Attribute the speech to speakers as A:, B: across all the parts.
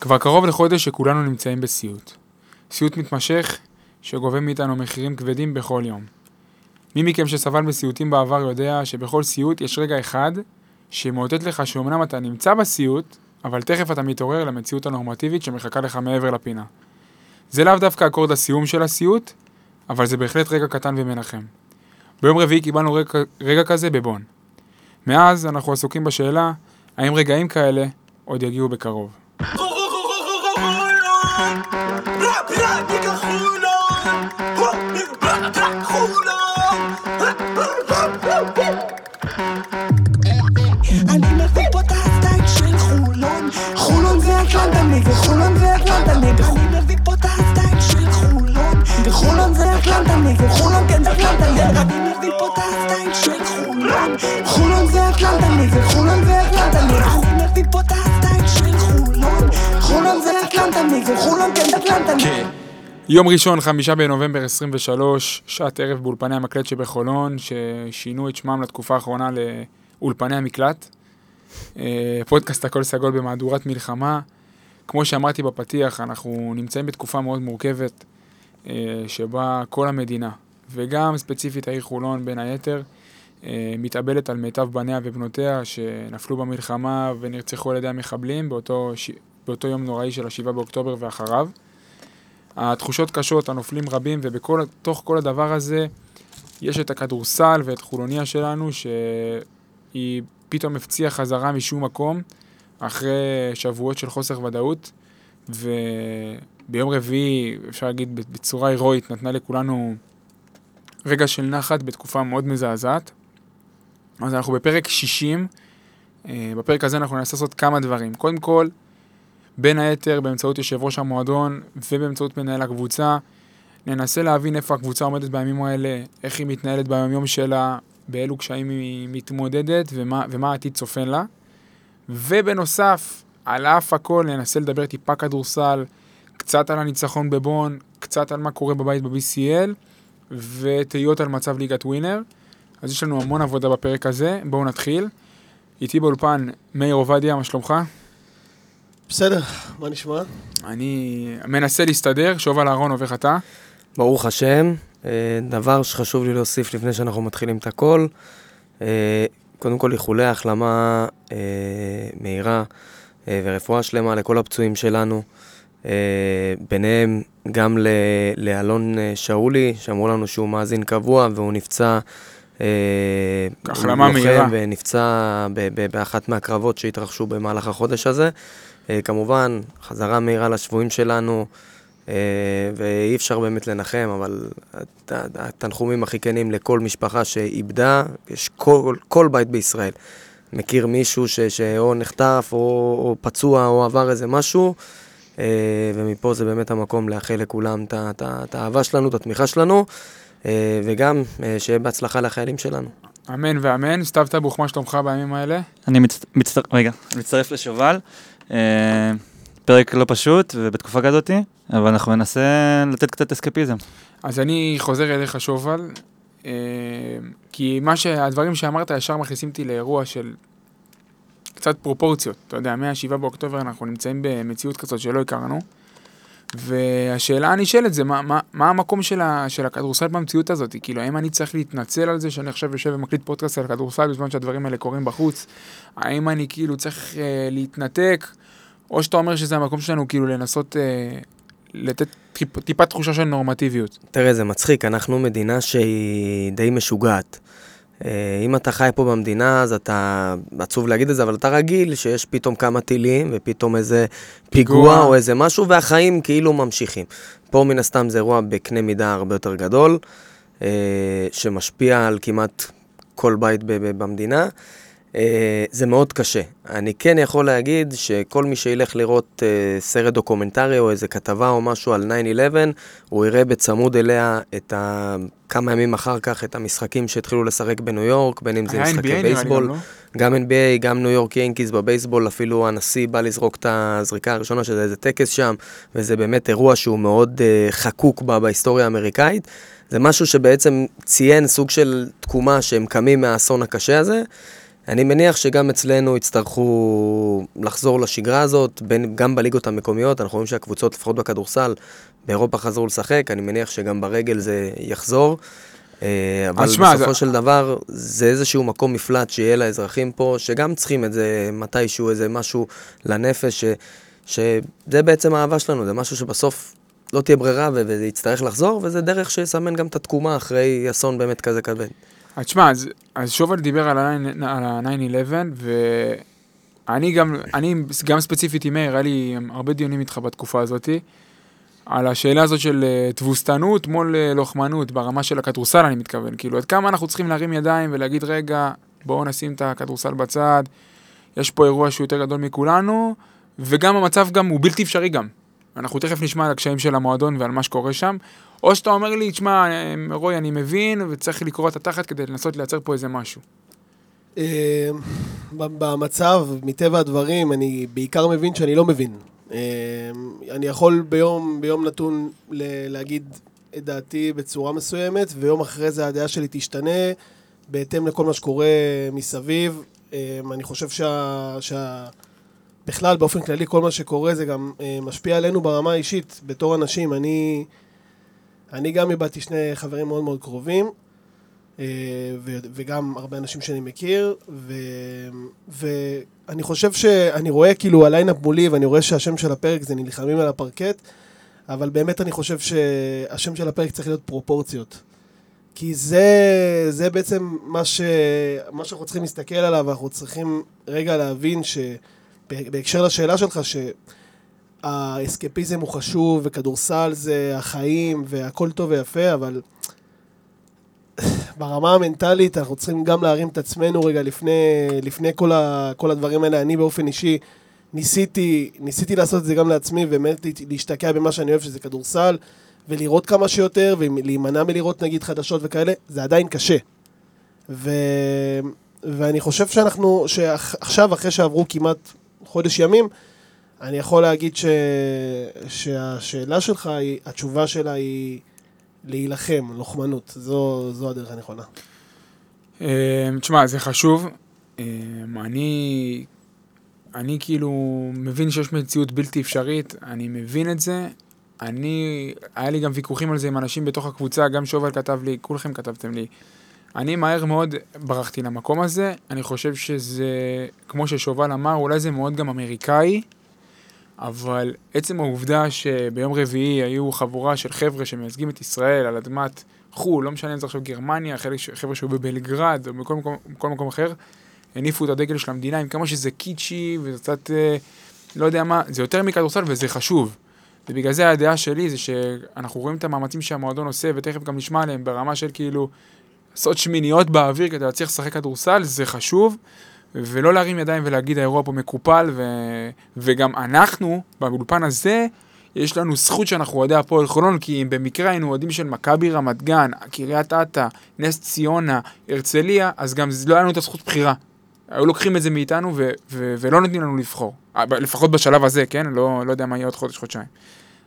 A: כבר קרוב לחודש שכולנו נמצאים בסיוט. סיוט מתמשך שגובה מאיתנו מחירים כבדים בכל יום. מי מכם שסבל מסיוטים בעבר יודע שבכל סיוט יש רגע אחד שמאותת לך שאומנם אתה נמצא בסיוט, אבל תכף אתה מתעורר למציאות הנורמטיבית שמחכה לך מעבר לפינה. זה לאו דווקא אקורד הסיום של הסיוט, אבל זה בהחלט רגע קטן ומנחם. ביום רביעי קיבלנו רגע, רגע כזה בבון. מאז אנחנו עסוקים בשאלה האם רגעים כאלה עוד יגיעו בקרוב.
B: rock, rock. כן
A: יום ראשון, חמישה בנובמבר 23, שעת ערב באולפני המקלט שבחולון, ששינו את שמם לתקופה האחרונה לאולפני המקלט. אה, פודקאסט הכל סגול במהדורת מלחמה. כמו שאמרתי בפתיח, אנחנו נמצאים בתקופה מאוד מורכבת, אה, שבה כל המדינה, וגם ספציפית העיר חולון בין היתר, אה, מתאבלת על מיטב בניה ובנותיה שנפלו במלחמה ונרצחו על ידי המחבלים באותו. באותו יום נוראי של השבעה באוקטובר ואחריו. התחושות קשות, הנופלים רבים, ובתוך כל הדבר הזה יש את הכדורסל ואת חולוניה שלנו, שהיא פתאום הפציעה חזרה משום מקום, אחרי שבועות של חוסר ודאות, וביום רביעי, אפשר להגיד בצורה הירואית, נתנה לכולנו רגע של נחת בתקופה מאוד מזעזעת. אז אנחנו בפרק 60, אה, בפרק הזה אנחנו ננסה לעשות כמה דברים. קודם כל, בין היתר באמצעות יושב ראש המועדון ובאמצעות מנהל הקבוצה. ננסה להבין איפה הקבוצה עומדת בימים האלה, איך היא מתנהלת ביום שלה, באילו קשיים היא מתמודדת ומה, ומה העתיד צופן לה. ובנוסף, על אף הכל ננסה לדבר טיפה כדורסל, קצת על הניצחון בבון, קצת על מה קורה בבית ב-BCL, ותהיות על מצב ליגת ווינר. אז יש לנו המון עבודה בפרק הזה, בואו נתחיל. איתי באולפן מאיר עובדיה, מה שלומך?
C: בסדר, מה נשמע?
A: אני מנסה להסתדר, שוב על הארון עובך אתה.
D: ברוך השם. אה, דבר שחשוב לי להוסיף לפני שאנחנו מתחילים את הכל, אה, קודם כל איחולי החלמה אה, מהירה ורפואה שלמה לכל הפצועים שלנו. ביניהם גם לאלון שאולי, שאמרו לנו שהוא מאזין קבוע והוא נפצע
A: החלמה מהירה.
D: ונפצע באחת מהקרבות שהתרחשו במהלך החודש הזה. אה, כמובן, חזרה מהירה לשבויים שלנו, אה, ואי אפשר באמת לנחם, אבל התנחומים הכי כנים לכל משפחה שאיבדה, יש כל, כל בית בישראל. מכיר מישהו ש, שאו נחטף, או, או פצוע, או עבר איזה משהו, אה, ומפה זה באמת המקום לאחל לכולם את האהבה שלנו, את התמיכה שלנו, וגם שיהיה בהצלחה לחיילים שלנו.
A: אמן ואמן. סתיו טבוך, מה שלומך בימים האלה?
E: אני מצ... מצטר... רגע, אני מצטרף לשובל. אה, פרק לא פשוט ובתקופה כזאתי, אבל אנחנו ננסה לתת קצת אסקפיזם.
A: אז אני חוזר אליך שובל, אה, כי מה שהדברים שאמרת ישר מכניסים אותי לאירוע של קצת פרופורציות. אתה יודע, מ-7 באוקטובר אנחנו נמצאים במציאות כזאת שלא הכרנו. והשאלה הנשאלת זה מה, מה, מה המקום של, של הכדורסל במציאות הזאת? כאילו, האם אני צריך להתנצל על זה שאני עכשיו יושב ומקליט פודקאסט על כדורסל בזמן שהדברים האלה קורים בחוץ? האם אני כאילו צריך אה, להתנתק? או שאתה אומר שזה המקום שלנו כאילו לנסות אה, לתת טיפ, טיפה תחושה של נורמטיביות?
D: תראה, זה מצחיק, אנחנו מדינה שהיא די משוגעת. אה, אם אתה חי פה במדינה, אז אתה, עצוב להגיד את זה, אבל אתה רגיל שיש פתאום כמה טילים, ופתאום איזה פיגוע, פיגוע או איזה משהו, והחיים כאילו ממשיכים. פה מן הסתם זה אירוע בקנה מידה הרבה יותר גדול, אה, שמשפיע על כמעט כל בית במדינה. אה, זה מאוד קשה. אני כן יכול להגיד שכל מי שילך לראות uh, סרט דוקומנטרי או איזה כתבה או משהו על 9-11, הוא יראה בצמוד אליה את ה... כמה ימים אחר כך את המשחקים שהתחילו לשחק בניו יורק, בין אם זה משחקי בייסבול. גם, לא? גם NBA, גם ניו יורק ינקיז בבייסבול, אפילו הנשיא בא לזרוק את הזריקה הראשונה, שזה איזה טקס שם, וזה באמת אירוע שהוא מאוד uh, חקוק בה בהיסטוריה האמריקאית. זה משהו שבעצם ציין סוג של תקומה שהם קמים מהאסון הקשה הזה. אני מניח שגם אצלנו יצטרכו לחזור לשגרה הזאת, בין, גם בליגות המקומיות, אנחנו רואים שהקבוצות, לפחות בכדורסל, באירופה חזרו לשחק, אני מניח שגם ברגל זה יחזור. אה, אבל
A: שמע,
D: בסופו
A: זה-
D: של דבר, זה איזשהו מקום מפלט שיהיה לאזרחים פה, שגם צריכים את זה מתישהו, איזה משהו לנפש, ש, שזה בעצם האהבה שלנו, זה משהו שבסוף לא תהיה ברירה ו- וזה יצטרך לחזור, וזה דרך שיסמן גם את התקומה אחרי אסון באמת כזה כבד.
A: אז תשמע, אז, אז שובל דיבר על ה-9-11, ואני גם, אני גם ספציפית עם מאיר, היה לי הרבה דיונים איתך בתקופה הזאתי, על השאלה הזאת של אה, תבוסתנות מול אה, לוחמנות, ברמה של הכדורסל אני מתכוון. כאילו, עד כמה אנחנו צריכים להרים ידיים ולהגיד, רגע, בואו נשים את הכדורסל בצד, יש פה אירוע שהוא יותר גדול מכולנו, וגם המצב גם הוא בלתי אפשרי גם. אנחנו תכף נשמע על הקשיים של המועדון ועל מה שקורה שם. או שאתה אומר לי, תשמע, אה, רוי, אני מבין, וצריך לקרוא את התחת כדי לנסות לייצר פה איזה משהו.
C: ב- במצב, מטבע הדברים, אני בעיקר מבין שאני לא מבין. אה, אני יכול ביום, ביום נתון להגיד את דעתי בצורה מסוימת, ויום אחרי זה הדעה שלי תשתנה בהתאם לכל מה שקורה מסביב. אני חושב שה... שה... בכלל, באופן כללי, כל מה שקורה זה גם אה, משפיע עלינו ברמה האישית, בתור אנשים. אני, אני גם איבדתי שני חברים מאוד מאוד קרובים, אה, וגם הרבה אנשים שאני מכיר, ו- ואני חושב שאני רואה כאילו ה line-up מולי, ואני רואה שהשם של הפרק זה נלחמים על הפרקט, אבל באמת אני חושב שהשם של הפרק צריך להיות פרופורציות. כי זה, זה בעצם מה, ש, מה שאנחנו צריכים להסתכל עליו, אנחנו צריכים רגע להבין שבהקשר לשאלה שלך, שהאסקפיזם הוא חשוב, וכדורסל זה החיים, והכל טוב ויפה, אבל ברמה המנטלית אנחנו צריכים גם להרים את עצמנו רגע לפני, לפני כל, ה, כל הדברים האלה. אני באופן אישי ניסיתי, ניסיתי לעשות את זה גם לעצמי, ובאמת לה- להשתקע במה שאני אוהב, שזה כדורסל, ולראות כמה שיותר, ולהימנע מלראות נגיד חדשות וכאלה, זה עדיין קשה. ו... ואני חושב שאנחנו, שעכשיו, אחרי שעברו כמעט חודש ימים, אני יכול להגיד ש... שהשאלה שלך, היא, התשובה שלה היא להילחם, לוחמנות. זו, זו הדרך הנכונה.
A: אה, תשמע, זה חשוב. אה, אני, אני כאילו מבין שיש מציאות בלתי אפשרית, אני מבין את זה. אני, היה לי גם ויכוחים על זה עם אנשים בתוך הקבוצה, גם שובל כתב לי, כולכם כתבתם לי. אני מהר מאוד ברחתי למקום הזה, אני חושב שזה, כמו ששובל אמר, אולי זה מאוד גם אמריקאי, אבל עצם העובדה שביום רביעי היו חבורה של חבר'ה שמייצגים את ישראל על אדמת חו"ל, לא משנה אם זה עכשיו גרמניה, חבר'ה שהיו בבלגרד או בכל מקום, בכל מקום אחר, הניפו את הדגל של המדינה, עם כמה שזה קיצ'י וזה קצת, אה, לא יודע מה, זה יותר מכדורסל וזה חשוב. ובגלל זה הדעה שלי זה שאנחנו רואים את המאמצים שהמועדון עושה, ותכף גם נשמע עליהם ברמה של כאילו לעשות שמיניות באוויר כדי להצליח לשחק כדורסל, זה חשוב, ולא להרים ידיים ולהגיד האירוע פה מקופל, ו... וגם אנחנו, באולפן הזה, יש לנו זכות שאנחנו אוהדי הפועל חולון, כי אם במקרה היינו אוהדים של מכבי רמת גן, קריית אתא, נס ציונה, הרצליה, אז גם לא היה לנו את הזכות בחירה. היו לוקחים את זה מאיתנו ו- ו- ולא נותנים לנו לבחור. אה, לפחות בשלב הזה, כן? לא, לא יודע מה יהיה עוד חודש, חודשיים.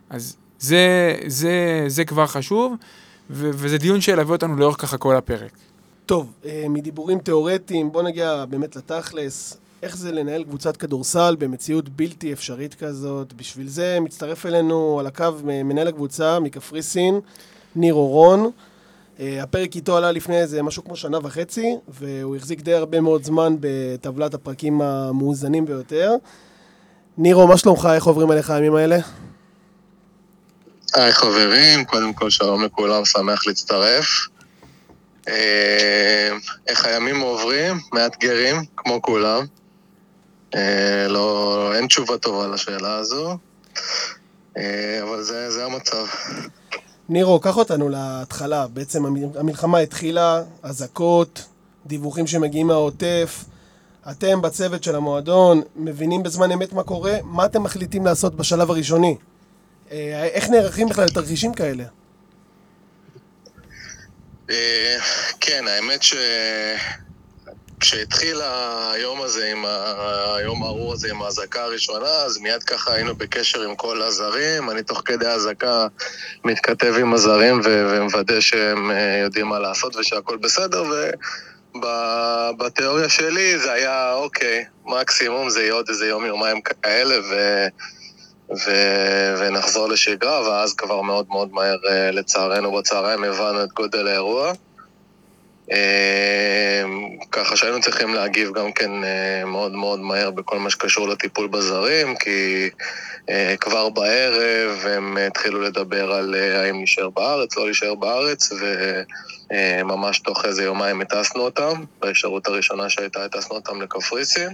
A: אז זה, זה, זה כבר חשוב, ו- וזה דיון שילווה אותנו לאורך ככה כל הפרק.
C: טוב, אה, מדיבורים תיאורטיים, בוא נגיע באמת לתכלס. איך זה לנהל קבוצת כדורסל במציאות בלתי אפשרית כזאת? בשביל זה מצטרף אלינו על הקו מנהל הקבוצה מקפריסין, ניר אורון. אה, הפרק איתו עלה לפני איזה משהו כמו שנה וחצי, והוא החזיק די הרבה מאוד זמן בטבלת הפרקים המאוזנים ביותר. נירו, מה שלומך? איך עוברים עליך הימים האלה?
F: היי חברים, קודם כל שלום לכולם, שמח להצטרף. אה, איך הימים עוברים? מאתגרים, כמו כולם. אה, לא, אין תשובה טובה לשאלה הזו, אה, אבל זה, זה המצב.
C: נירו, קח אותנו להתחלה. בעצם המ- המלחמה התחילה, אזעקות, דיווחים שמגיעים מהעוטף. אתם בצוות של המועדון מבינים בזמן אמת מה קורה? מה אתם מחליטים לעשות בשלב הראשוני? איך נערכים בכלל לתרחישים כאלה?
F: כן, האמת ש... כשהתחיל היום הזה, עם ה... היום הארור הזה עם האזעקה הראשונה, אז מיד ככה היינו בקשר עם כל הזרים. אני תוך כדי האזעקה מתכתב עם הזרים ו... ומוודא שהם אה, יודעים מה לעשות ושהכול בסדר, ב- בתיאוריה שלי זה היה, אוקיי, מקסימום זה יהיה עוד איזה יום-יומיים כאלה, ו... ו... ונחזור לשגרה, ואז כבר מאוד מאוד מהר, אה, לצערנו, בצהריים הבנו את גודל האירוע. אה, ככה שהיינו צריכים להגיב גם כן אה, מאוד מאוד מהר בכל מה שקשור לטיפול בזרים, כי כבר בערב הם התחילו לדבר על האם נשאר בארץ, לא להישאר בארץ, וממש תוך איזה יומיים הטסנו אותם. באפשרות הראשונה שהייתה, הטסנו אותם לקפריסין.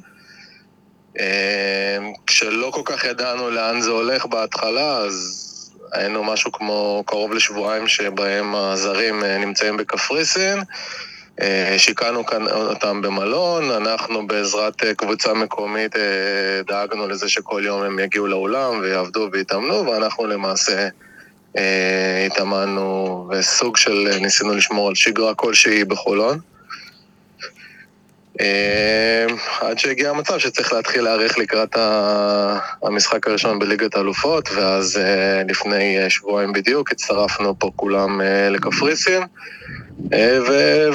F: אה, כשלא כל כך ידענו לאן זה הולך בהתחלה, אז היינו משהו כמו קרוב לשבועיים שבהם הזרים אה, נמצאים בקפריסין. אה, שיכנו כאן אותם במלון, אנחנו בעזרת אה, קבוצה מקומית דאגנו לזה שכל יום הם יגיעו לאולם ויעבדו ויתאמנו, ואנחנו למעשה התאמנו וסוג של ניסינו לשמור על שגרה כלשהי בחולון. אה, עד שהגיע המצב שצריך להתחיל להיערך לקראת המשחק הראשון בליגת האלופות, ואז אה, לפני אה, שבועיים בדיוק הצטרפנו פה כולם לקפריסין.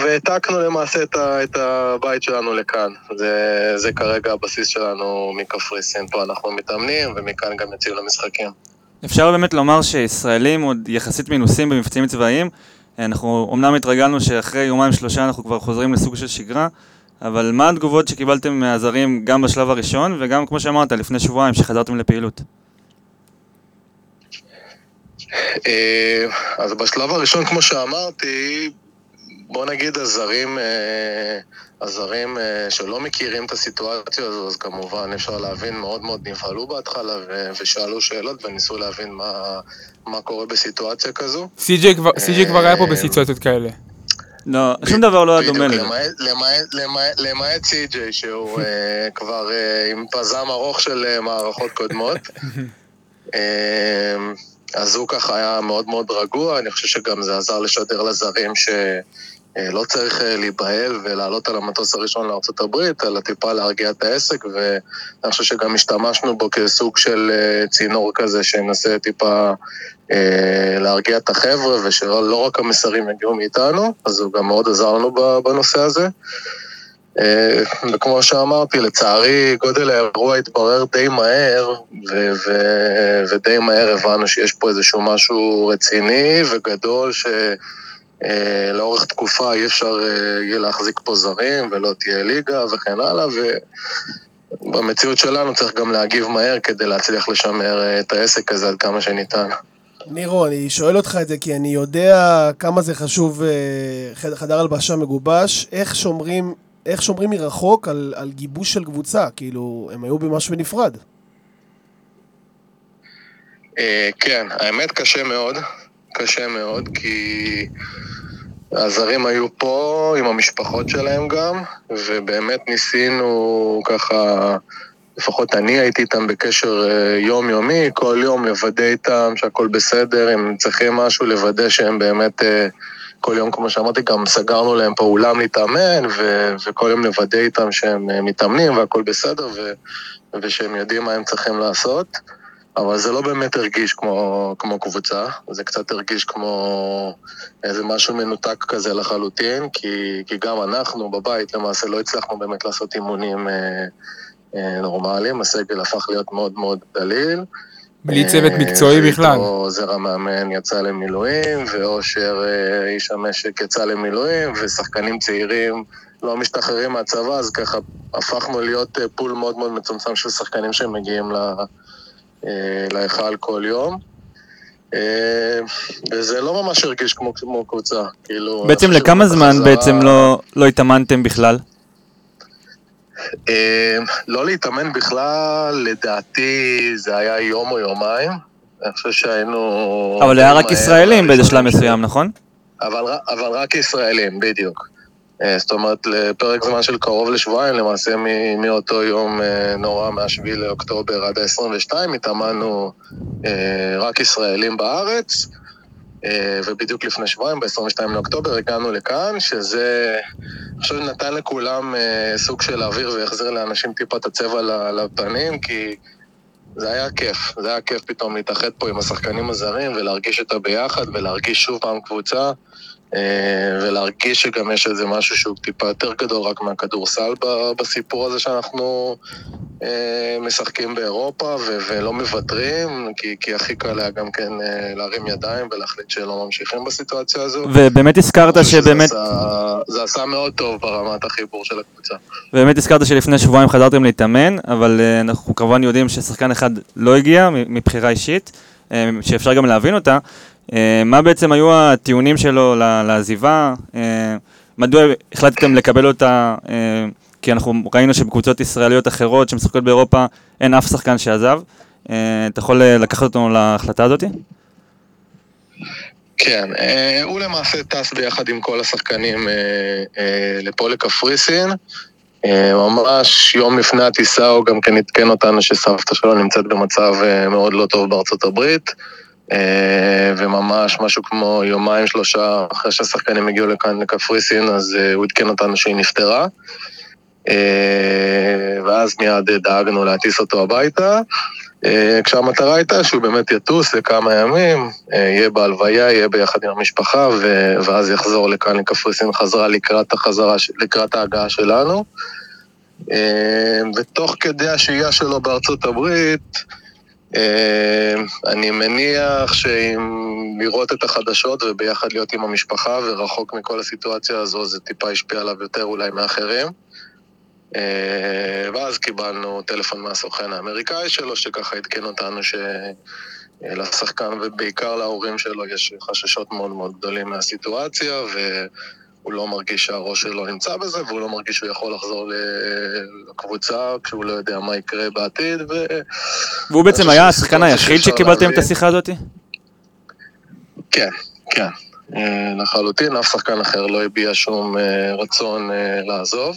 F: והעתקנו למעשה את הבית שלנו לכאן. זה, זה כרגע הבסיס שלנו מקפריסין. פה אנחנו מתאמנים, ומכאן גם יוצאים למשחקים.
E: אפשר באמת לומר שישראלים עוד יחסית מנוסים במבצעים צבאיים. אנחנו אמנם התרגלנו שאחרי יומיים שלושה אנחנו כבר חוזרים לסוג של שגרה, אבל מה התגובות שקיבלתם מהזרים גם בשלב הראשון, וגם כמו שאמרת, לפני שבועיים שחזרתם לפעילות?
F: אה, אז בשלב הראשון, כמו שאמרתי, בוא נגיד הזרים, אה, הזרים אה, שלא מכירים את הסיטואציה הזו, אז כמובן אפשר להבין, מאוד מאוד נבהלו בהתחלה ו- ושאלו שאלות וניסו להבין מה, מה קורה בסיטואציה כזו.
A: סי.ג'יי כבר- כבר היה פה בסיטואציות כאלה.
E: לא, שום דבר לא היה דומה לזה.
F: למעט- סי.ג'יי, שהוא אה, כבר אה, עם פזם ארוך של אה, מערכות קודמות. אז הוא ככה היה מאוד מאוד רגוע, אני חושב שגם זה עזר לשדר לזרים שלא צריך להיבהל ולעלות על המטוס הראשון לארה"ב, אלא טיפה להרגיע את העסק, ואני חושב שגם השתמשנו בו כסוג של צינור כזה שינסה טיפה להרגיע את החבר'ה, ושלא לא רק המסרים יגיעו מאיתנו, אז הוא גם מאוד עזר לנו בנושא הזה. אה, וכמו שאמרתי, לצערי גודל האירוע התברר די מהר, ו- ו- ודי מהר הבנו שיש פה איזשהו משהו רציני וגדול, שלאורך תקופה אי אפשר אה, יהיה להחזיק פה זרים ולא תהיה ליגה וכן הלאה, ובמציאות שלנו צריך גם להגיב מהר כדי להצליח לשמר אה, את העסק הזה עד כמה שניתן.
C: נירו, אני שואל אותך את זה כי אני יודע כמה זה חשוב, אה, חד- חדר הלבשה מגובש, איך שומרים, איך שומרים מרחוק על, על גיבוש של קבוצה, כאילו, הם היו במשהו בנפרד.
F: אה, כן, האמת קשה מאוד, קשה מאוד, כי הזרים היו פה עם המשפחות שלהם גם, ובאמת ניסינו ככה, לפחות אני הייתי איתם בקשר אה, יומיומי, כל יום לוודא איתם שהכל בסדר, אם צריכים משהו, לוודא שהם באמת, אה, כל יום, כמו שאמרתי, גם סגרנו להם פה אולם להתאמן, ו- וכל יום לוודא איתם שהם אה, מתאמנים והכל בסדר, ו- ושהם יודעים מה הם צריכים לעשות. אבל זה לא באמת הרגיש כמו, כמו קבוצה, זה קצת הרגיש כמו איזה משהו מנותק כזה לחלוטין, כי, כי גם אנחנו בבית למעשה לא הצלחנו באמת לעשות אימונים אה, נורמליים, הסגל הפך להיות מאוד מאוד דליל.
A: בלי צוות
F: אה,
A: מקצועי בכלל.
F: עוזר המאמן יצא למילואים, ואושר אה, איש המשק יצא למילואים, ושחקנים צעירים לא משתחררים מהצבא, אז ככה הפכנו להיות אה, פול מאוד מאוד מצומצם של שחקנים שמגיעים ל... אה, להיכל כל יום. אה, וזה לא ממש הרגיש כמו, כמו קבוצה, כאילו...
E: בעצם לכמה זמן בעצם לא- לא התאמנתם בכלל?
F: אה, לא להתאמן בכלל, לדעתי זה היה יום או יומיים. אני חושב שהיינו...
E: אבל היה רק ישראלים באיזה שלב מסוים, נכון?
F: אבל, אבל רק ישראלים, בדיוק. אה, זאת אומרת, לפרק זמן של קרוב לשבועיים, למעשה מאותו יום אה, נורא, מה-7 לאוקטובר עד ה-22, התאמנו אה, רק ישראלים בארץ, ובדיוק לפני שבועיים, ב-22 לאוקטובר, הגענו לכאן, שזה, חושב, נתן לכולם אה, סוג של אוויר והחזיר לאנשים טיפה את הצבע לפנים, כי זה היה כיף. זה היה כיף פתאום להתאחד פה עם השחקנים הזרים ולהרגיש את הביחד ולהרגיש שוב פעם קבוצה. אה, ולהרגיש שגם יש איזה משהו שהוא טיפה יותר גדול רק מהכדורסל בסיפור הזה שאנחנו אה, משחקים באירופה ולא מוותרים, כי, כי הכי קל היה גם כן אה, להרים ידיים ולהחליט שלא ממשיכים בסיטואציה הזו.
E: ובאמת הזכרת שבאמת,
F: עשה- זה עשה מאוד טוב ברמת החיבור של הקבוצה.
E: באמת הזכרת שלפני שבועיים חזרתם להתאמן, אבל אנחנו כמובן יודעים ששחקן אחד לא הגיע מבחירה אישית, שאפשר גם להבין אותה. אה, מה בעצם היו הטיעונים שלו לעזיבה? אה, מדוע החלטתם לקבל אותה? אה, כי אנחנו ראינו שבקבוצות ישראליות אחרות שמשחקות באירופה אין אף שחקן שעזב. אתה יכול לקחת אותנו להחלטה הזאת?
F: כן, הוא למעשה טס ביחד עם כל השחקנים לפה לקפריסין. ממש יום לפני הטיסה הוא גם כן עדכן אותנו שסבתא שלו נמצאת במצב מאוד לא טוב בארצות הברית. אה, וממש משהו כמו יומיים שלושה אחרי שהשחקנים הגיעו לכאן לקפריסין, אז אה, הוא עדכן אותנו שהיא נפטרה. אה, ואז מיד דאגנו להטיס אותו הביתה. כשהמטרה הייתה שהוא באמת יטוס לכמה ימים, יהיה בהלוויה, יהיה ביחד עם המשפחה, ואז יחזור לכאן לקפריסין חזרה לקראת החזרה, לקראת ההגעה שלנו. ותוך כדי השהייה שלו בארצות הברית, אני מניח שאם לראות את החדשות וביחד להיות עם המשפחה ורחוק מכל הסיטואציה הזו, זה טיפה השפיע עליו יותר אולי מאחרים. אה, ואז קיבלנו טלפון מהסוכן האמריקאי שלו, שככה עדכן אותנו שלשחקן ובעיקר להורים שלו יש חששות מאוד מאוד גדולים מהסיטואציה, והוא לא מרגיש שהראש שלו נמצא בזה, והוא לא מרגיש שהוא יכול לחזור לקבוצה כשהוא לא יודע מה יקרה בעתיד, ו...
E: והוא בעצם היה השחקן היחיד שקיבלתם את. השיחה הזאת?
F: כן, כן. אה, לחלוטין, אף שחקן אחר לא הביע שום אה, רצון אה, לעזוב.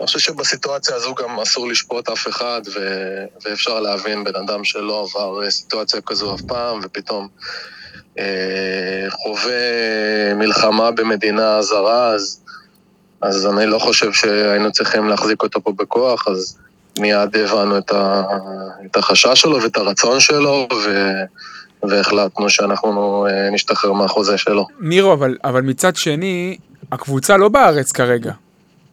F: אני חושב שבסיטואציה הזו גם אסור לשפוט אף אחד, ו- ואפשר להבין בן אדם שלא עבר סיטואציה כזו אף פעם, ופתאום חווה מלחמה במדינה זרה, אז, אז אני לא חושב שהיינו צריכים להחזיק אותו פה בכוח, אז מיד הבנו את, ה- את החשש שלו ואת הרצון שלו, ו... והחלטנו שאנחנו אה, נשתחרר מהחוזה שלו.
A: נירו, אבל, אבל מצד שני, הקבוצה לא בארץ כרגע.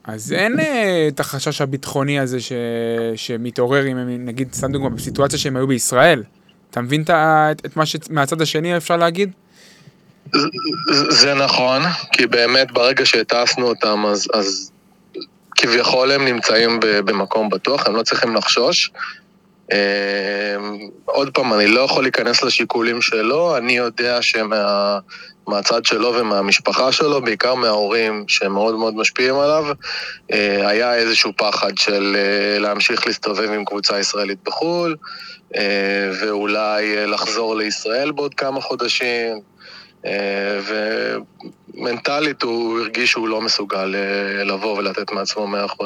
A: אז אין אה, את החשש הביטחוני הזה ש... שמתעורר אם הם, נגיד, סתם דוגמה, בסיטואציה שהם היו בישראל. אתה מבין את, את, מה שמהצד השני אפשר להגיד?
F: זה- נכון, כי באמת ברגע שהטסנו אותם, אז, אז כביכול הם נמצאים במקום בטוח, הם לא צריכים לחשוש. אה, עוד פעם, אני לא יכול להיכנס לשיקולים שלו, אני יודע שמה... מהצד שלו ומהמשפחה שלו, בעיקר מההורים שמאוד מאוד משפיעים עליו, אה, היה איזשהו פחד של אה, להמשיך להסתובב עם קבוצה ישראלית בחו"ל, ואולי אה, לחזור לישראל בעוד כמה חודשים, אה, ומנטלית הוא הרגיש שהוא לא מסוגל אה, לבוא ולתת מעצמו 100%.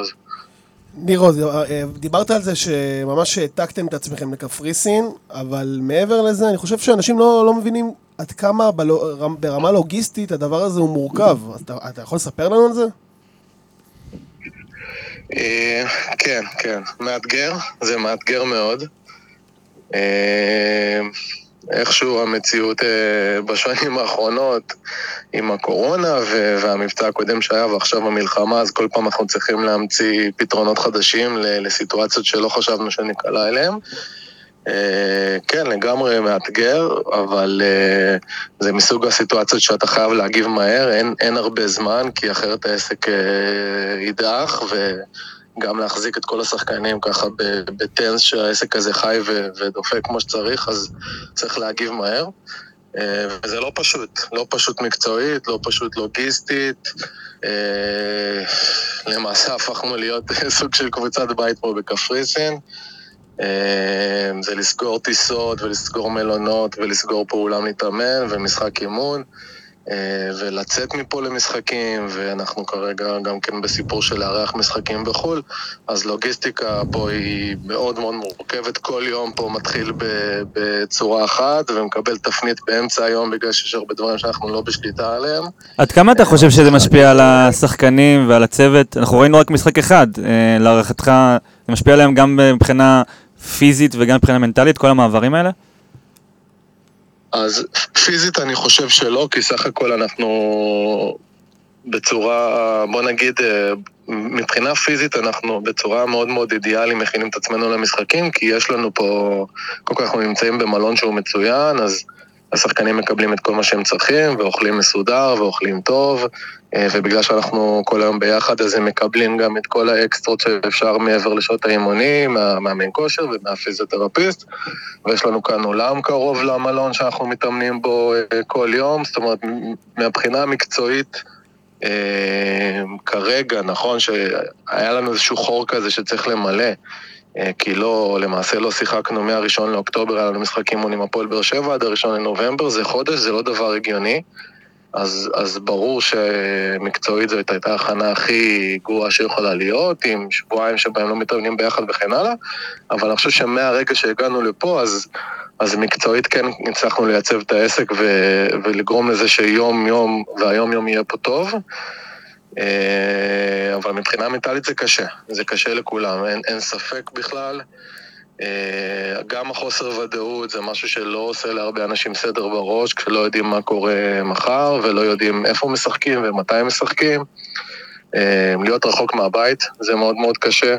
C: ניר עוז, אה, דיברת על זה שממש העתקתם את עצמכם לקפריסין, אבל מעבר לזה, אני חושב שאנשים לא, לא מבינים עד כמה בלו, רמ- ברמה לוגיסטית הדבר הזה הוא מורכב. אתה, אתה יכול לספר לנו על זה?
F: אה, כן, כן, מאתגר, זה מאתגר מאוד. אה, איכשהו המציאות אה, בשנים האחרונות עם הקורונה ו- והמבצע הקודם שהיה ועכשיו המלחמה, אז כל פעם אנחנו צריכים להמציא פתרונות חדשים לסיטואציות שלא חשבנו שניקלע אליהן. אה, כן, לגמרי מאתגר, אבל זה מסוג הסיטואציות שאתה חייב להגיב מהר, אין, אין הרבה זמן, כי אחרת העסק יידח, וגם להחזיק את כל השחקנים ככה בטנס שהעסק הזה חי ודופק כמו שצריך, אז צריך להגיב מהר. אה, וזה לא פשוט, לא פשוט מקצועית, לא פשוט לוגיסטית. אה, למעשה הפכנו להיות סוג של קבוצת בית פה בקפריסין. אה, זה לסגור טיסות ולסגור מלונות ולסגור פה אולם להתאמן ומשחק אימון ולצאת מפה למשחקים ואנחנו כרגע גם כן בסיפור של לארח משחקים בחו"ל אז לוגיסטיקה פה היא מאוד מאוד מורכבת כל יום פה מתחיל בצורה אחת ומקבל תפנית באמצע היום בגלל שיש הרבה דברים שאנחנו לא בשליטה עליהם
E: עד כמה אתה חושב שזה משפיע על השחקנים ועל הצוות? אנחנו ראינו רק משחק אחד, אה, להערכתך, זה משפיע עליהם גם מבחינה פיזית וגם מבחינה מנטלית, כל המעברים האלה?
F: אז פיזית אני חושב שלא, כי סך הכל אנחנו בצורה, בוא נגיד, אה, מבחינה פיזית אנחנו בצורה מאוד מאוד אידיאלית מכינים את עצמנו למשחקים, כי יש לנו פה, קודם כל אנחנו נמצאים במלון שהוא מצוין, אז השחקנים מקבלים את כל מה שהם צריכים, ואוכלים מסודר, ואוכלים טוב, אה, ובגלל שאנחנו כל היום ביחד, אז הם מקבלים גם את כל האקסטרות שאפשר מעבר לשעות האימונים, מהמאמן כושר ומהפיזיותרפיסט, ויש לנו כאן אולם קרוב למלון שאנחנו מתאמנים בו אה, כל יום, זאת אומרת, מהבחינה המקצועית, אה, כרגע, נכון שהיה לנו איזשהו חור כזה שצריך למלא, כי לא, למעשה לא שיחקנו מהראשון לאוקטובר, היה לנו משחק אימון עם הפועל באר שבע עד הראשון לנובמבר, זה חודש, זה לא דבר הגיוני. אז, אז ברור שמקצועית זו הייתה ההכנה הכי גרועה שיכולה להיות, עם שבועיים שבהם לא מתאמנים ביחד וכן הלאה, אבל אני חושב שמהרגע שהגענו לפה, אז, אז מקצועית כן הצלחנו לייצב את העסק ו, ולגרום לזה שיום-יום והיום-יום יהיה פה טוב. אה, אבל מבחינה מנטלית זה קשה, זה קשה לכולם, אין, אין ספק בכלל. אה, גם החוסר ודאות זה משהו שלא עושה להרבה אנשים סדר בראש, כשלא יודעים מה קורה מחר ולא יודעים איפה משחקים ומתי משחקים. אה, להיות רחוק מהבית זה מאוד מאוד קשה.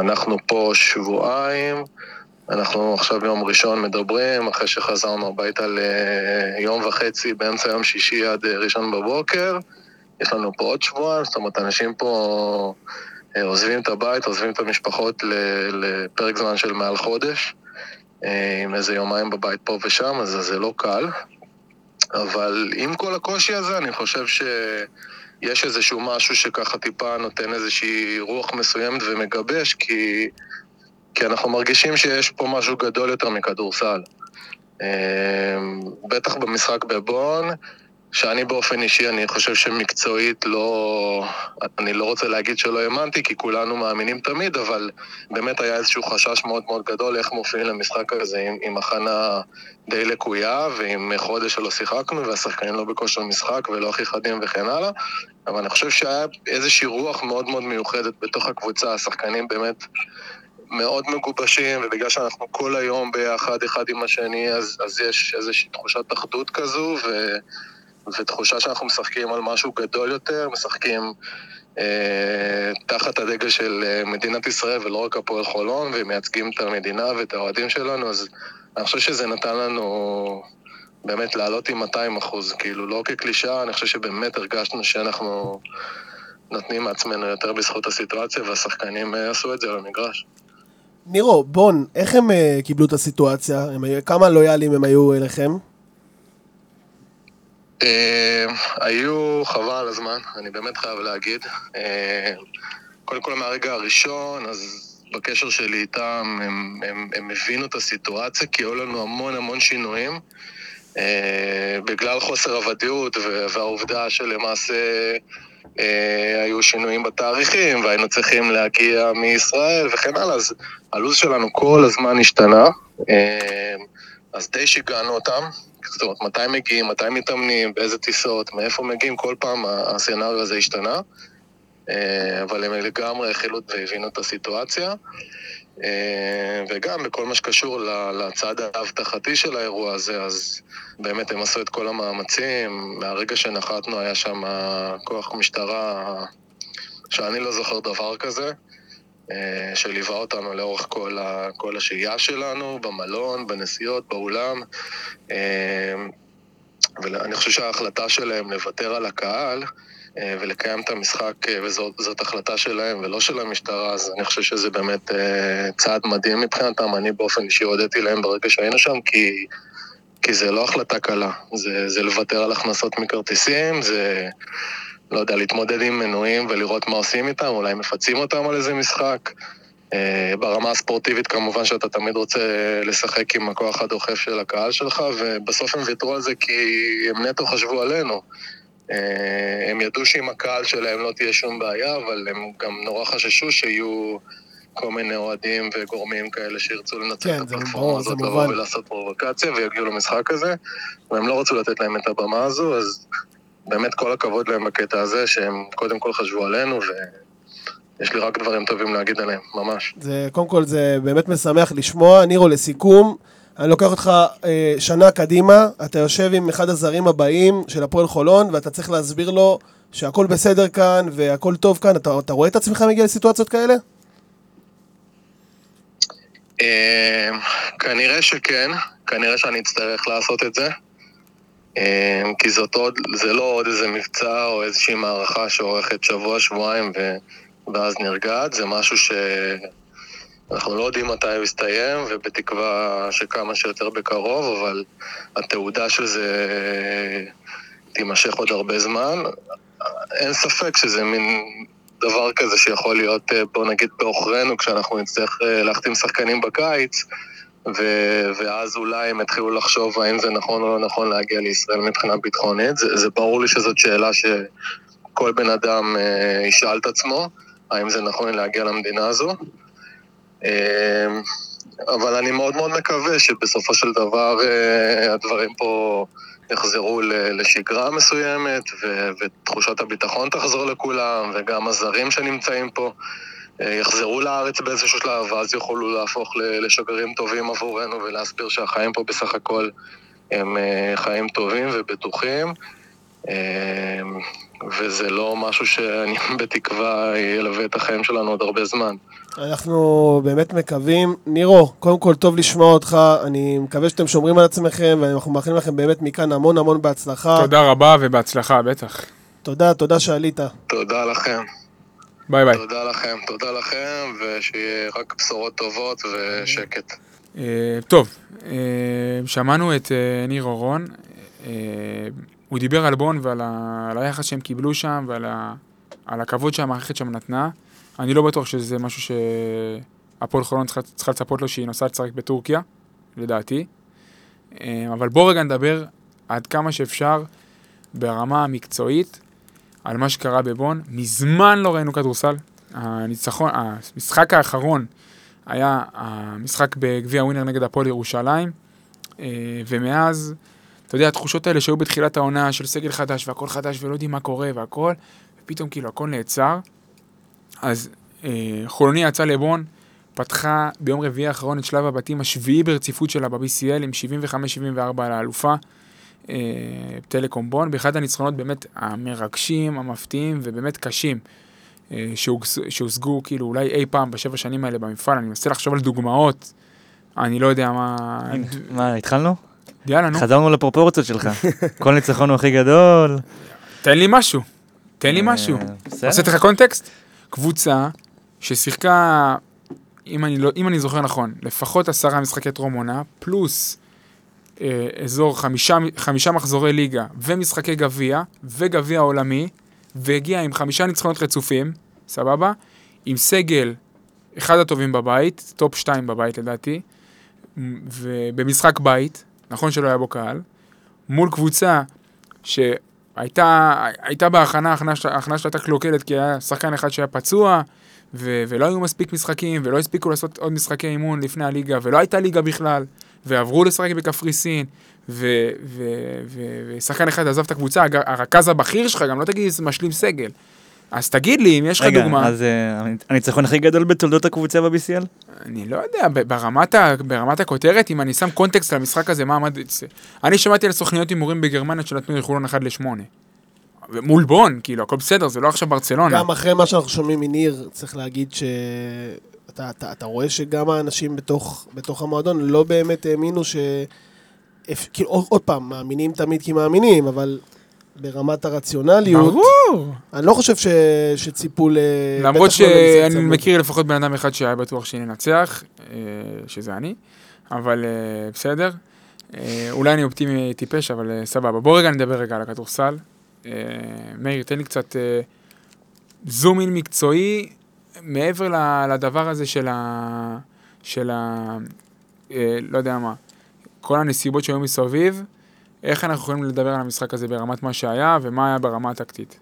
F: אנחנו פה שבועיים, אנחנו עכשיו ביום ראשון מדברים, אחרי שחזרנו הביתה ליום וחצי באמצע יום שישי עד ראשון בבוקר. יש לנו פה עוד שבועיים, זאת אומרת, אנשים פה אה, עוזבים את הבית, עוזבים את המשפחות לפרק זמן של מעל חודש, אה, עם איזה יומיים בבית פה ושם, אז זה לא קל. אבל עם כל הקושי הזה, אני חושב שיש איזשהו משהו שככה טיפה נותן איזושהי רוח מסוימת ומגבש, כי, כי אנחנו מרגישים שיש פה משהו גדול יותר מכדורסל. אה, בטח במשחק בבון, שאני באופן אישי, אני חושב שמקצועית לא... אני לא רוצה להגיד שלא האמנתי, כי כולנו מאמינים תמיד, אבל באמת היה איזשהו חשש מאוד מאוד גדול איך מופיעים למשחק הזה עם, עם הכנה די לקויה, ועם חודש שלא שיחקנו, והשחקנים לא בכושר משחק ולא הכי חדים וכן הלאה, אבל אני חושב שהיה איזושהי רוח מאוד מאוד מיוחדת בתוך הקבוצה, השחקנים באמת... מאוד מגובשים, ובגלל שאנחנו כל היום ביחד אחד עם השני, אז, אז יש איזושהי תחושת אחדות כזו, ו... ותחושה שאנחנו משחקים על משהו גדול יותר, משחקים אה, תחת הדגל של אה, מדינת ישראל ולא רק הפועל חולון, ומייצגים את המדינה ואת האוהדים שלנו, אז אני חושב שזה נתן לנו באמת לעלות עם 200 אחוז, כאילו לא כקלישאה, אני חושב שבאמת הרגשנו שאנחנו נותנים מעצמנו יותר בזכות הסיטואציה, והשחקנים אה, עשו את זה על המגרש.
C: נירו, בון, איך הם uh, קיבלו את הסיטואציה? הם, כמה לויאליים הם היו אליכם?
F: אה, היו חבל על הזמן, אני באמת חייב להגיד. אה, קודם כל מהרגע הראשון, אז בקשר שלי איתם, הם, הם, הם הבינו את הסיטואציה, כי היו לנו המון המון שינויים. אה, בגלל חוסר הוודאות והעובדה שלמעשה היו שינויים בתאריכים והיינו צריכים להגיע מישראל וכן הלאה, אז הלו"ז שלנו כל הזמן השתנה. אז די שיגענו אותם, זאת אומרת, מתי מגיעים, מתי מתאמנים, באיזה טיסות, מאיפה מגיעים, כל פעם הסצנריו הזה השתנה. אה, אבל הם לגמרי הכילו והבינו את הסיטואציה. אה, וגם בכל מה שקשור לצד האבטחתי של האירוע הזה, אז באמת הם עשו את כל המאמצים. מהרגע שנחתנו היה שם כוח משטרה שאני לא זוכר דבר כזה. אה, שליווה אותנו לאורך כל, ה, כל השהייה שלנו, במלון, בנסיעות, באולם. אה, ואני חושב שההחלטה שלהם לוותר על הקהל אה, ולקיים את המשחק, וזאת החלטה שלהם ולא של המשטרה, אז אני חושב שזה באמת צעד מדהים מבחינתם. אני באופן אישי הודיתי להם ברגע שהיינו שם, כי, כי זה לא החלטה קלה. זה, זה לוותר על הכנסות מכרטיסים, זה... לא יודע, להתמודד עם מנויים ולראות מה עושים איתם, אולי מפצים אותם על איזה משחק. אה, ברמה הספורטיבית כמובן שאתה תמיד רוצה לשחק עם הכוח הדוחף של הקהל שלך, ובסוף הם ויתרו על זה כי הם נטו חשבו עלינו. אה, הם ידעו שעם הקהל שלהם לא תהיה שום בעיה, אבל הם גם נורא חששו שיהיו כל מיני אוהדים וגורמים כאלה שירצו לנצל
C: כן,
F: את הפלטפורמה הזאת, לבוא ולעשות פרובוקציה ויגיעו למשחק הזה, והם לא רצו לתת להם את הבמה הזו, אז באמת כל הכבוד להם בקטע הזה, שהם קודם כל חשבו עלינו, ויש לי רק דברים טובים להגיד עליהם, ממש.
C: זה, קודם כל זה באמת משמח לשמוע. נירו, לסיכום, אני לוקח אותך אה, שנה קדימה, אתה יושב עם אחד הזרים הבאים של הפועל חולון, ואתה צריך להסביר לו שהכל בסדר כאן והכל טוב כאן. אתה, אתה רואה את עצמך מגיע לסיטואציות כאלה?
F: אה, כנראה שכן, כנראה שאני אצטרך לעשות את זה. אה, כי זאת עוד, זה לא עוד איזה מבצע או איזושהי מערכה שאורכת שבוע, שבועיים ו, ואז נרגעת, זה משהו שאנחנו לא יודעים מתי הוא יסתיים, ובתקווה שכמה שיותר בקרוב, אבל התעודה של זה תימשך עוד הרבה זמן. אין ספק שזה מין דבר כזה שיכול להיות, אה, בוא נגיד, בעוכרינו, כשאנחנו נצטרך אה, להחתים שחקנים בקיץ, ו- ואז אולי הם יתחילו לחשוב האם זה נכון או לא נכון להגיע לישראל מבחינה ביטחונית. זה, זה ברור לי שזאת שאלה שכל בן אדם אה, ישאל את עצמו, האם זה נכון להגיע למדינה הזו. אה, אבל אני מאוד מאוד מקווה שבסופו של דבר אה, הדברים פה יחזרו ל- לשגרה מסוימת, ו- ותחושת הביטחון תחזור לכולם, וגם הזרים שנמצאים פה. אה, יחזרו לארץ באיזשהו שלב, ואז יוכלו להפוך ל- לשגרירים טובים עבורנו ולהסביר שהחיים פה בסך הכל הם אה, חיים טובים ובטוחים. אה, וזה לא משהו שאני בתקווה ילווה את החיים שלנו עוד הרבה זמן.
C: אנחנו באמת מקווים. נירו, קודם כל טוב לשמוע אותך, אני מקווה שאתם שומרים על עצמכם, ואנחנו מאחלים לכם באמת מכאן המון המון בהצלחה.
A: תודה רבה ובהצלחה, בטח.
C: תודה, תודה שעלית.
F: תודה לכם.
A: ביי ביי.
F: תודה לכם, תודה לכם, ושיהיה רק בשורות טובות ושקט.
A: אה, טוב, אה, שמענו את אה, ניר אורון. הוא דיבר על בון ועל ה- על היחס שהם קיבלו שם ועל ה- על הכבוד שהמערכת שם נתנה. אני לא בטוח שזה משהו שהפועל חולון צריכה, צריכה לצפות לו שהיא נוסעת לשחק בטורקיה, לדעתי. אבל בואו רגע נדבר עד כמה שאפשר ברמה המקצועית על מה שקרה בבון. מזמן לא ראינו כדורסל. הניצחון, המשחק האחרון היה המשחק בגביע ווינר נגד הפועל ירושלים, אה, ומאז, אתה יודע, התחושות האלה שהיו בתחילת העונה של סגל חדש והכל חדש ולא יודעים מה קורה והכל, ופתאום כאילו הכל נעצר. אז אה, חולוני יצא לבון, פתחה ביום רביעי האחרון את שלב הבתים השביעי ברציפות שלה ב-BCL עם 75-74 על האלופה. אה, טלקום בון, באחד הניצחונות באמת המרגשים, המפתיעים ובאמת קשים אה, שהושגו כאילו אולי אי פעם בשבע שנים האלה במפעל, אני מנסה לחשוב על דוגמאות, אני לא יודע מה...
E: מה, התחלנו?
A: יאללה, נו,
E: חזרנו לפרופורציות שלך. כל ניצחון הוא הכי גדול.
A: תן לי משהו, תן לי משהו.
E: אה,
A: עושה
E: בסדר.
A: לך context? קבוצה ששיחקה, אם אני, לא, אם אני זוכר נכון, לפחות עשרה משחקי טרום עונה, פלוס אה, אזור חמישה, חמישה מחזורי ליגה ומשחקי גביע וגביע עולמי, והגיעה עם חמישה ניצחונות רצופים, סבבה? עם סגל אחד הטובים בבית, top שתיים בבית לדעתי, ובמשחק בית, נכון שלא היה בו קהל, מול קבוצה שהייתה הייתה בהכנה, ההכנה שלה- ההכנה שלה הייתה קלוקלת, כי היה שחקן אחד שהיה פצוע, ו- ולא היו מספיק משחקים, ולא הספיקו לעשות עוד משחקי אימון לפני הליגה, ולא הייתה ליגה בכלל, ועברו לשחק בקפריסין, ושחקן אחד עזב את הקבוצה, הרכז הבכיר שלך, גם לא תגיד משלים סגל. אז תגיד לי, אם יש לך
E: רגע,
A: דוגמה,
E: אז אה, הניצחון הכי גדול בתולדות הקבוצה ב-BCL?
A: אני לא יודע, ברמת, ה, ברמת הכותרת, אם אני שם קונטקסט למשחק הזה, מה עמד... אני שמעתי על סוכניות הימורים בגרמניה שנתנו לחולון 1 ל-8. מול בון, כאילו, הכל בסדר, זה לא עכשיו ברצלונה.
C: גם אחרי מה שאנחנו שומעים מניר, צריך להגיד שאתה אתה, אתה רואה שגם האנשים בתוך, בתוך המועדון לא באמת האמינו ש... כאילו, עוד, פעם, מאמינים תמיד כי מאמינים, אבל ברמת הרציונליות,
A: ברור.
C: אני לא חושב ש... שציפו ל...
A: למרות
C: לא
A: שאני
C: צמוד.
A: מכיר לפחות בן אדם אחד שהיה בטוח שננצח, אה, שזה אני, אבל אה, בסדר. אה, אולי אני אופטימי טיפש, אבל סבבה. בוא רגע נדבר רגע על הכדורסל. מאיר, תן לי קצת זום אין מקצועי, מעבר לדבר הזה של ה... של ה... אה, לא יודע מה, כל הנסיבות שהיו מסביב, איך אנחנו יכולים לדבר על המשחק הזה ברמת מה שהיה, ומה היה ברמה הטקטית.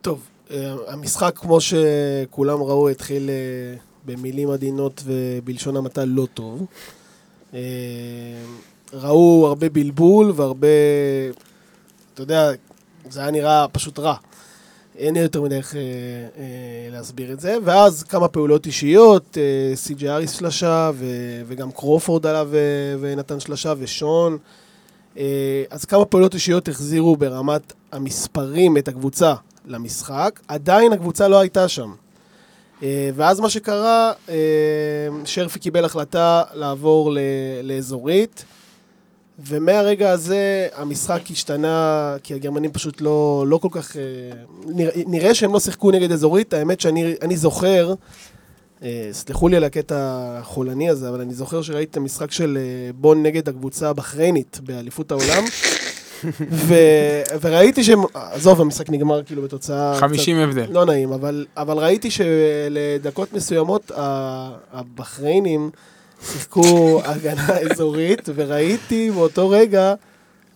C: טוב, אה, המשחק, כמו שכולם ראו, התחיל אה, במילים עדינות ובלשון המעטה לא טוב. ראו הרבה בלבול והרבה, אתה יודע, זה היה נראה פשוט רע. אין לי יותר מדי איך אה, אה, להסביר את זה. ואז כמה פעולות אישיות, אה, סי.ג'י אריס שלשה, ו- וגם קרופורד עלה ו- ונתן שלשה, ושון. אה, אז כמה פעולות אישיות החזירו ברמת המספרים את הקבוצה למשחק, עדיין הקבוצה לא הייתה שם. אה, ואז מה שקרה, אה, שרפי קיבל החלטה לעבור ל- לאזורית, ומהרגע הזה המשחק השתנה, כי הגרמנים פשוט לא, לא כל כך... אה, נראה, נראה שהם לא שיחקו נגד אזורית, האמת שאני אני זוכר, אה, סלחו לי על הקטע החולני הזה, אבל אני זוכר שראיתי את המשחק של אה, בון נגד הקבוצה הבחריינית באליפות העולם, ו, וראיתי שהם... עזוב, המשחק נגמר כאילו בתוצאה...
A: 50 הבדל.
C: לא נעים, אבל, אבל ראיתי שלדקות מסוימות הבחריינים שיחקו הגנה אזורית, וראיתי באותו רגע,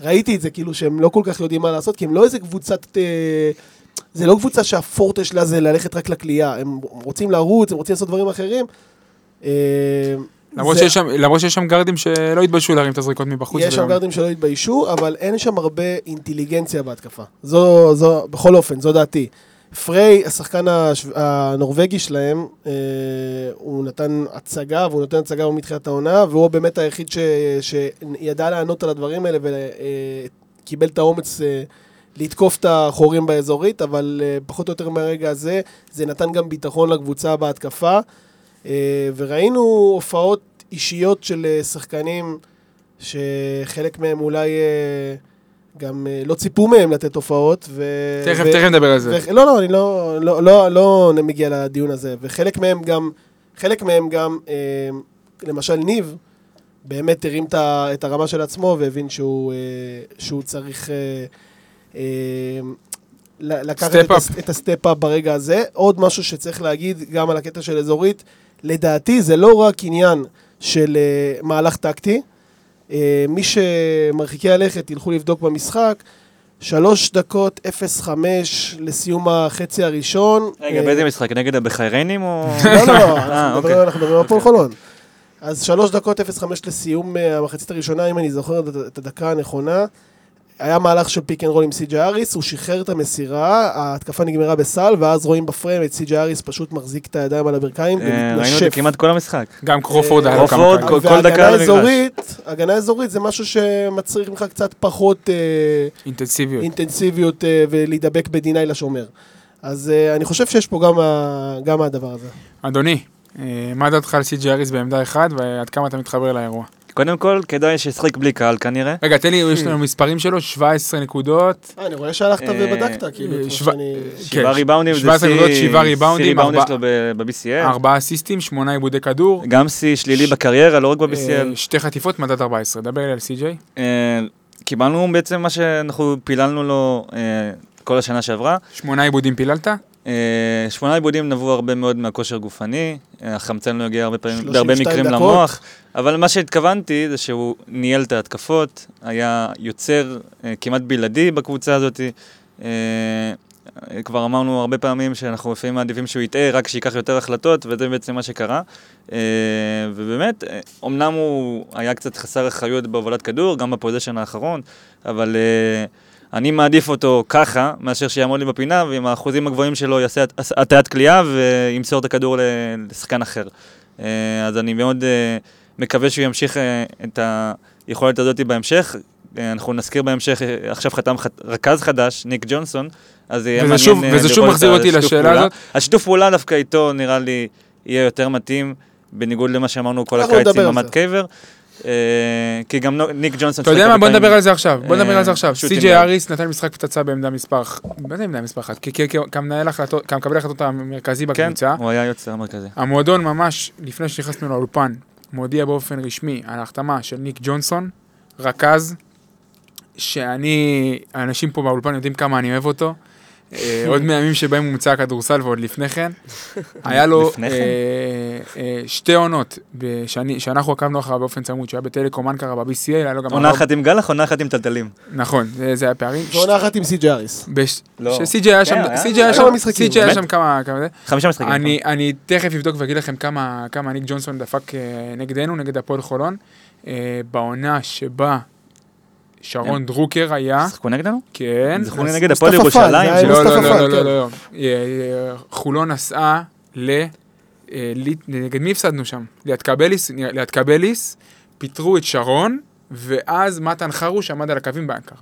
C: ראיתי את זה כאילו שהם לא כל כך יודעים מה לעשות, כי הם לא איזה קבוצת... אה, זה לא קבוצה שהפורטה שלה זה ללכת רק לקליעה, הם רוצים לרוץ, הם רוצים לעשות דברים אחרים. אה,
A: למרות
C: זה-
A: שיש שם- למרות שיש שם גארדים שלא התביישו להרים את הזריקות מבחוץ.
C: יש שם גארדים שלא התביישו, אבל אין שם הרבה אינטליגנציה בהתקפה. זו, זו, בכל אופן, זו דעתי. פריי, השחקן הש... הנורבגי שלהם, אה, הוא נתן הצגה, והוא נותן הצגה מתחילת העונה, והוא באמת היחיד ש... שידע לענות על הדברים האלה וקיבל את האומץ אה, לתקוף את החורים באזורית, אבל אה, פחות או יותר מהרגע הזה, זה נתן גם ביטחון לקבוצה בהתקפה. אה, וראינו הופעות אישיות של אה, שחקנים שחלק מהם אולי אה, גם אה, לא ציפו מהם לתת הופעות. ו...
A: תכף,
C: ו-
A: תכף נדבר על זה.
C: ו- לא, לא, אני לא, לא, לא, לא מגיע לדיון הזה. וחלק מהם גם, חלק מהם גם, אה, למשל ניב, באמת הרים את הרמה של עצמו והבין שהוא, אה, שהוא צריך אה, אה, לקחת את, הס- את ה step-up ברגע הזה. עוד משהו שצריך להגיד גם על הקטע של אזורית, לדעתי זה לא רק עניין של אה, מהלך טקטי. אה, מי שמרחיקי הלכת ילכו לבדוק במשחק. שלוש דקות, 0-5 לסיום החצי הראשון.
E: רגע,
C: אה,
E: באיזה משחק? נגד הבחריינים או...
C: לא, לא,
E: אה,
C: אנחנו
E: אוקיי.
C: מדברים- אנחנו מדברים על הפועל חולון. אז שלוש דקות 0-5 לסיום אה, המחצית הראשונה, אם אני זוכר את הדקה הנכונה. היה מהלך של pick and roll עם סי.ג'י אריס, הוא שחרר את המסירה, ההתקפה נגמרה בסל, ואז רואים בפריים את סי.ג'י אריס פשוט מחזיק את הידיים על הברכיים
E: אה, ראינו את זה
C: ומתנשף.
E: כמעט כל המשחק.
A: גם קרופורד היה לו כמה פעמים.
E: כל- דקה על המגרש.
C: אזורית, הגנה אזורית זה משהו שמצריך ממך קצת פחות אה,
A: אינטנסיביות.
C: אינטנסיביות אה, ולהידבק ב deny לשומר. אז אני חושב שיש פה גם הדבר הזה.
A: אדוני, מה דעתך על סי.ג'י אריס בעמדה אחת, ועד כמה אתה מתחבר לאירוע?
E: קודם כל, כדאי שישחק בלי קהל כנראה.
A: רגע, תן לי, יש לנו מספרים שלו, 17 נקודות.
C: אה, אני רואה שהלכת
E: אה,
C: ובדקת, כאילו,
A: אה,
C: שאני...
E: שבעה
A: כן,
E: ריבאונדים, זה
A: 17 נקודות,
E: שיא
A: שבעה ריבאונדים,
E: ב-BCL.
A: ארבעה אסיסטים, שמונה עיבודי כדור.
E: גם שיא שלילי בקריירה, לא רק
A: אה,
E: ב-BCL.
A: שתי חטיפות, מדד 14. דבר על סי.ג'יי.
E: אה, קיבלנו בעצם מה שאנחנו פיללנו לו אה, כל השנה שעברה.
A: שמונה עיבודים פיללת?
E: אה, שמונה עיבודים נבעו הרבה מאוד מהכושר גופני, החמצן לא הגיע הרבה פעמים,
C: 32
E: בהרבה מקרים
C: דקות.
E: למוח, אבל מה שהתכוונתי זה שהוא ניהל את ההתקפות, היה יוצר אה, כמעט בלעדי בקבוצה הזאת. אה, כבר אמרנו הרבה פעמים שאנחנו לפעמים מעדיפים שהוא יטעה, רק שייקח יותר החלטות, וזה בעצם מה שקרה. ובאמת, אמנם הוא היה קצת חסר אחריות בהובלת כדור, גם בפוזיישן האחרון, אבל אני מעדיף אותו ככה, מאשר שיעמוד לי בפינה, ועם האחוזים הגבוהים שלו יעשה הט- הטעיית קליעה וימסור את הכדור לשחקן אחר. אה, אז אני מאוד אה, מקווה שהוא ימשיך אה, את היכולת הזאת בהמשך. אנחנו נזכיר בהמשך, עכשיו חתם ח- רכז חדש, ניק ג'ונסון, אז יהיה
A: וזה
E: מעניין
A: שוב-
E: אה,
A: וזה שוב
E: לראות את
A: מחזיר אותי
E: השיתוף
A: לשאלה
E: פעולה.
A: הזאת.
E: השיתוף פעולה דווקא איתו נראה לי יהיה יותר מתאים, בניגוד למה שאמרנו כל הקיץ עם עמד. קייבר. כי גם ניק ג'ונסון
A: אתה יודע מה? בוא נדבר על זה עכשיו. בוא נדבר על זה
E: אה,
A: עכשיו.
E: גארד.
A: אריס נתן משחק פצצה בעמדה מספר... מה זה עמדה מספר אחת? כמנהל החלטות, כמקבל החלטות המרכזי
E: כן,
A: בקבוצה.
E: הוא היה יוצר מרכזי.
A: המועדון ממש, לפני שנכנסנו לאולפן, מודיע באופן רשמי על ההחתמה של ניק ג'ונסון, רכז, שאני, האנשים פה באולפן יודעים כמה אני אוהב אותו. אה, עוד מהימים שבהם הוא מצא כדורסל ועוד לפני כן. היה לו
E: לפני כן?
A: אה, אה, שתי עונות שאנחנו עקבנו אחריו באופן צמוד, שהיה בטלקום אנקרה ב-BCA, היה לו גם...
E: עונה אחת עם גלח, עונה אחת עם טלטלים.
A: נכון, זה זה הפערים.
C: ועונה אחת עם סי.ג'י אריס.
A: שסי.ג'יי היה שם,
E: כן, היה-
A: היה
E: היה
A: שם,
C: כמה
A: היה.
E: חמישה משחקים.
A: אני, אני תכף אבדוק ואגיד לכם כמה, כמה ניק ג'ונסון דפק אה, נגדנו, נגד הפועל חולון, אה, בעונה שבה שרון דרוקר היה,
E: שיחקו נגדנו?
A: כן.
E: לי
C: אז
E: נגד הפועל ירושלים.
A: לא, לא, לא, לא,
C: כן.
A: לא, לא. אה, חולון נסעה ל... אה, ל- נגד מי הפסדנו שם? ליד קבליס, ליד קבליס, פיטרו את שרון, ואז מתן חרוש עמד על הקווים באנקרה.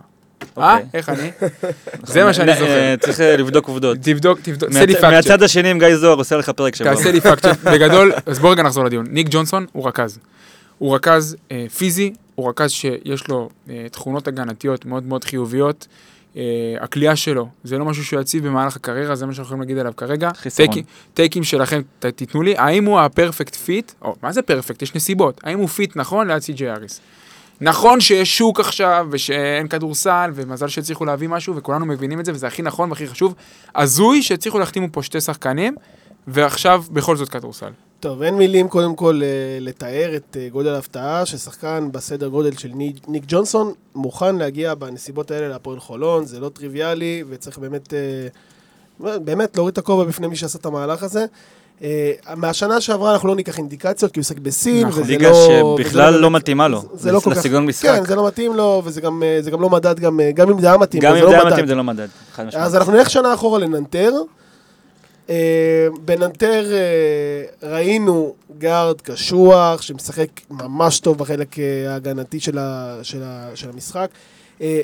A: אה?
E: אוקיי.
A: איך אני? זה מה שאני זוכר.
E: צריך לבדוק עובדות.
A: תבדוק, תבדוק, עשה לי fact.
E: מהצד השני עם גיא זוהר עושה לך פרק שבוע.
A: תעשה לי fact. בגדול, אז בוא רגע נחזור לדיון. ניק ג'ונסון הוא רכז. הוא רכז פיזי, הוא רכז שיש לו אה, תכונות הגנתיות מאוד מאוד חיוביות. אה, הקליעה שלו, זה לא משהו שהוא יציב במהלך הקריירה, זה מה שאנחנו יכולים להגיד עליו כרגע.
E: חיסרון.
A: טייקים- טייקים שלכם, ת, תיתנו לי, האם הוא ה perfect fit, או מה זה perfect? יש נסיבות. האם הוא fit נכון ליד סי.ג'י אריס? נכון שיש שוק עכשיו, ושאין כדורסל, ומזל שהצליחו להביא משהו, וכולנו מבינים את זה, וזה הכי נכון והכי חשוב. הזוי שהצליחו להחתימו פה שתי שחקנים, ועכשיו בכל זאת כדורסל.
C: טוב, אין מילים קודם כל אה, לתאר את אה, גודל ההפתעה ששחקן בסדר גודל של ניק, ג'ונסון מוכן להגיע בנסיבות האלה להפועל חולון, זה לא טריוויאלי וצריך באמת, אה, באמת להוריד את הכובע בפני מי שעשה את המהלך הזה. מהשנה שעברה אנחנו לא ניקח אינדיקציות כי הוא עוסק בסין,
A: נכון.
C: וזה
E: ליגה
C: לא... וזה
E: שבכלל לא מתאימה לו.
C: זה לא כל כך...
E: לסגנון משחק.
C: כן, זה לא מתאים לו, וזה גם, זה גם לא מדד, גם, גם אם זה היה מתאים,
E: גם אם
C: זה
E: זה
C: לא
E: היה. מתאים זה לא מדד.
C: אז אנחנו נלך שנה אחורה לננטר. אה, בננטר אה, ראינו גארד קשוח, שמשחק ממש טוב בחלק אה, ההגנתי של, ה, של, ה, של המשחק.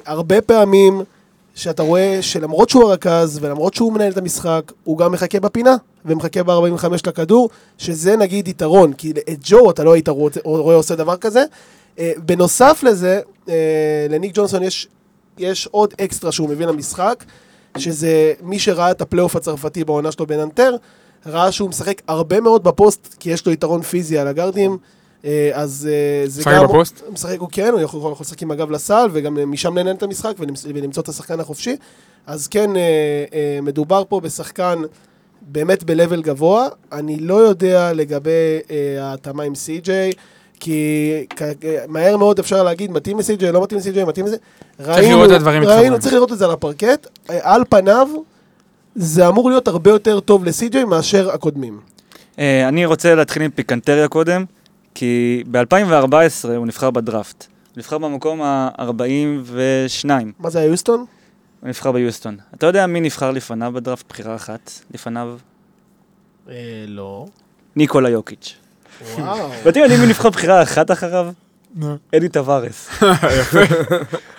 C: הרבה פעמים שאתה רואה שלמרות שהוא הרכז ולמרות שהוא מנהל את המשחק, הוא גם מחכה בפינה ומחכה ב-45 לכדור, שזה נגיד יתרון, כי את ג'ו אתה לא היית רואה, עושה דבר כזה. בנוסף לזה, לניק ג'ונסון יש, יש עוד אקסטרה שהוא מביא למשחק, שזה מי שראה את הפלייאוף הצרפתי בעונה שלו בננטר, ראה שהוא משחק הרבה מאוד בפוסט, כי יש לו יתרון פיזי על הגארדים. אה, אז אה, זה
A: משחק
C: גם...
A: בפוסט?
C: הוא משחק, הוא כן, הוא יכול, יכול לשחק עם הגב לסל, וגם משם לנהל את המשחק ולמצוא, ולמצוא את השחקן החופשי. אז כן, אה, אה, מדובר פה בשחקן באמת ב level גבוה. אני לא יודע לגבי אה, ההתאמה עם סי.ג'יי, כי אה, מהר מאוד אפשר להגיד, מתאים לסי.ג'יי, לא מתאים לסי.ג'יי, מתאים לזה. ראינו,
A: מתחברים.
C: צריך לראות את זה על הפרקט. אה, על פניו, זה אמור להיות הרבה יותר טוב לסי.ג'יי מאשר הקודמים.
E: אה, אני רוצה להתחיל עם פיקנטריה קודם, כי ב-2014 הוא נבחר בדראפט. הוא נבחר במקום ה-42,
C: מה זה היה יוסטון?
E: הוא נבחר ביוסטון. אתה יודע מי נבחר לפניו בדראפט, בחירה אחת לפניו?
C: לא.
E: ניקולה יוקיץ'.
C: וואו.
E: ואתם יודעים מי נבחר בחירה אחת אחריו? אדי טווארס.